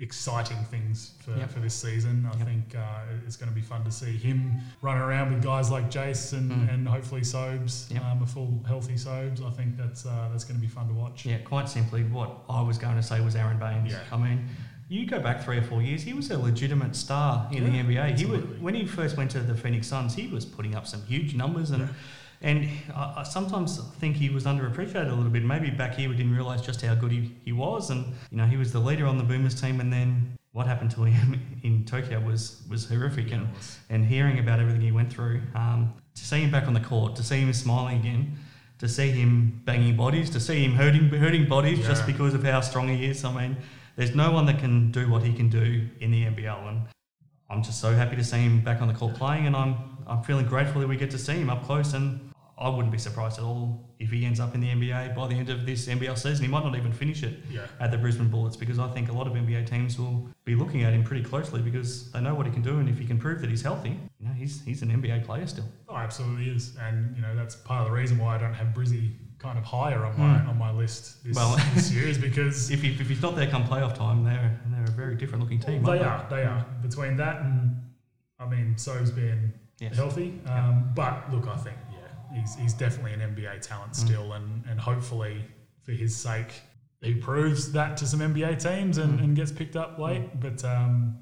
[SPEAKER 8] exciting things for,
[SPEAKER 7] Yep.
[SPEAKER 8] for this season. I
[SPEAKER 7] Yep.
[SPEAKER 8] think uh, it's going to be fun to see him run around with guys like Jace and,
[SPEAKER 7] Mm.
[SPEAKER 8] and hopefully Sobes,
[SPEAKER 7] Yep.
[SPEAKER 8] um, a full healthy Sobes. I think that's uh, that's going to be fun to watch.
[SPEAKER 7] Yeah, quite simply, what I was going to say was Aron Baynes.
[SPEAKER 8] Yeah.
[SPEAKER 7] I mean, you go back three or four years, he was a legitimate star in the
[SPEAKER 8] Yeah,
[SPEAKER 7] NBA. He was, when he first went to the Phoenix Suns, he was putting up some huge numbers, and and I, I sometimes think he was underappreciated a little bit. Maybe back here we didn't realise just how good he, he was, and you know he was the leader on the Boomers team, and then. What happened to him in Tokyo was was horrific, and, and hearing about everything he went through, um, to see him back on the court, to see him smiling again, to see him banging bodies, to see him hurting hurting bodies just because of how strong he is. I mean, there's no one that can do what he can do in the NBL, and I'm just so happy to see him back on the court playing, and I'm I'm feeling grateful that we get to see him up close, and I wouldn't be surprised at all if he ends up in the NBA by the end of this NBL season. He might not even finish it
[SPEAKER 8] Yeah.
[SPEAKER 7] at the Brisbane Bullets because I think a lot of NBA teams will be looking at him pretty closely because they know what he can do, and if he can prove that he's healthy, you know, he's he's an NBA player still.
[SPEAKER 8] Oh, absolutely is, and you know that's part of the reason why I don't have Brizzy kind of higher on my
[SPEAKER 7] Mm.
[SPEAKER 8] on my list this,
[SPEAKER 7] Well,
[SPEAKER 8] this year is because
[SPEAKER 7] If, he, if he's not there come playoff time, they're they're a very different looking team.
[SPEAKER 8] they
[SPEAKER 7] aren't
[SPEAKER 8] they are between that and I mean So's being
[SPEAKER 7] Yes.
[SPEAKER 8] healthy, um, but look, I think he's he's definitely an NBA talent
[SPEAKER 7] Mm.
[SPEAKER 8] still, and and hopefully for his sake he proves that to some NBA teams and,
[SPEAKER 7] Mm.
[SPEAKER 8] and gets picked up late, but. Um,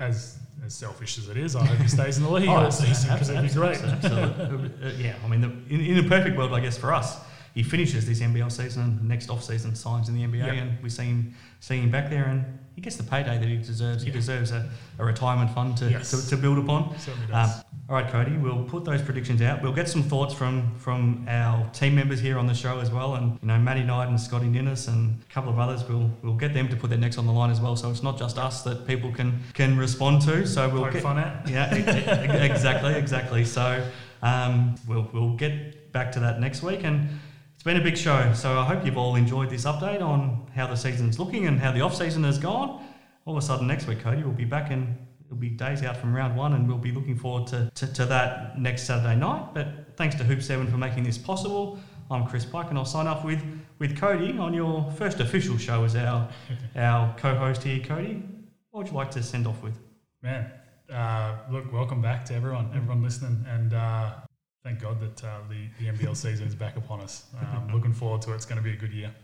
[SPEAKER 8] as, as selfish as it is, I hope he stays in the league season because it'd be great.
[SPEAKER 7] Absolutely. Uh, yeah, I mean, the, in, in a perfect world, I guess for us, he finishes this NBL season and next off season signs in the NBA,
[SPEAKER 8] Yeah.
[SPEAKER 7] and we see him see him back there, and he gets the payday that he deserves. He deserves a, a retirement fund to,
[SPEAKER 8] Yes.
[SPEAKER 7] to, to build upon.
[SPEAKER 8] Certainly
[SPEAKER 7] Um. All right, Cody, we'll put those predictions out. We'll get some thoughts from from our team members here on the show as well, and you know, Matty Knight and Scotty Ninnis and a couple of others. We'll we'll get them to put their necks on the line as well, so it's not just us that people can can respond to. So we'll
[SPEAKER 8] Poke
[SPEAKER 7] get
[SPEAKER 8] fun at.
[SPEAKER 7] yeah, exactly, exactly. So um, we'll we'll get back to that next week, and it's been a big show. So I hope you've all enjoyed this update on how the season's looking and how the off season has gone. All of a sudden, next week, Cody, we'll be back and it'll be days out from round one, and we'll be looking forward to, to, to that next Saturday night. But thanks to Hoop Seven for making this possible. I'm Chris Pike, and I'll sign off with, with Cody on your first official show as our our co-host here. Cody, what would you like to send off with?
[SPEAKER 8] Man, uh, look, welcome back to everyone, everyone listening, and uh, thank God that uh, the, the NBL season is back upon us. Um, looking forward to it. It's going to be a good year.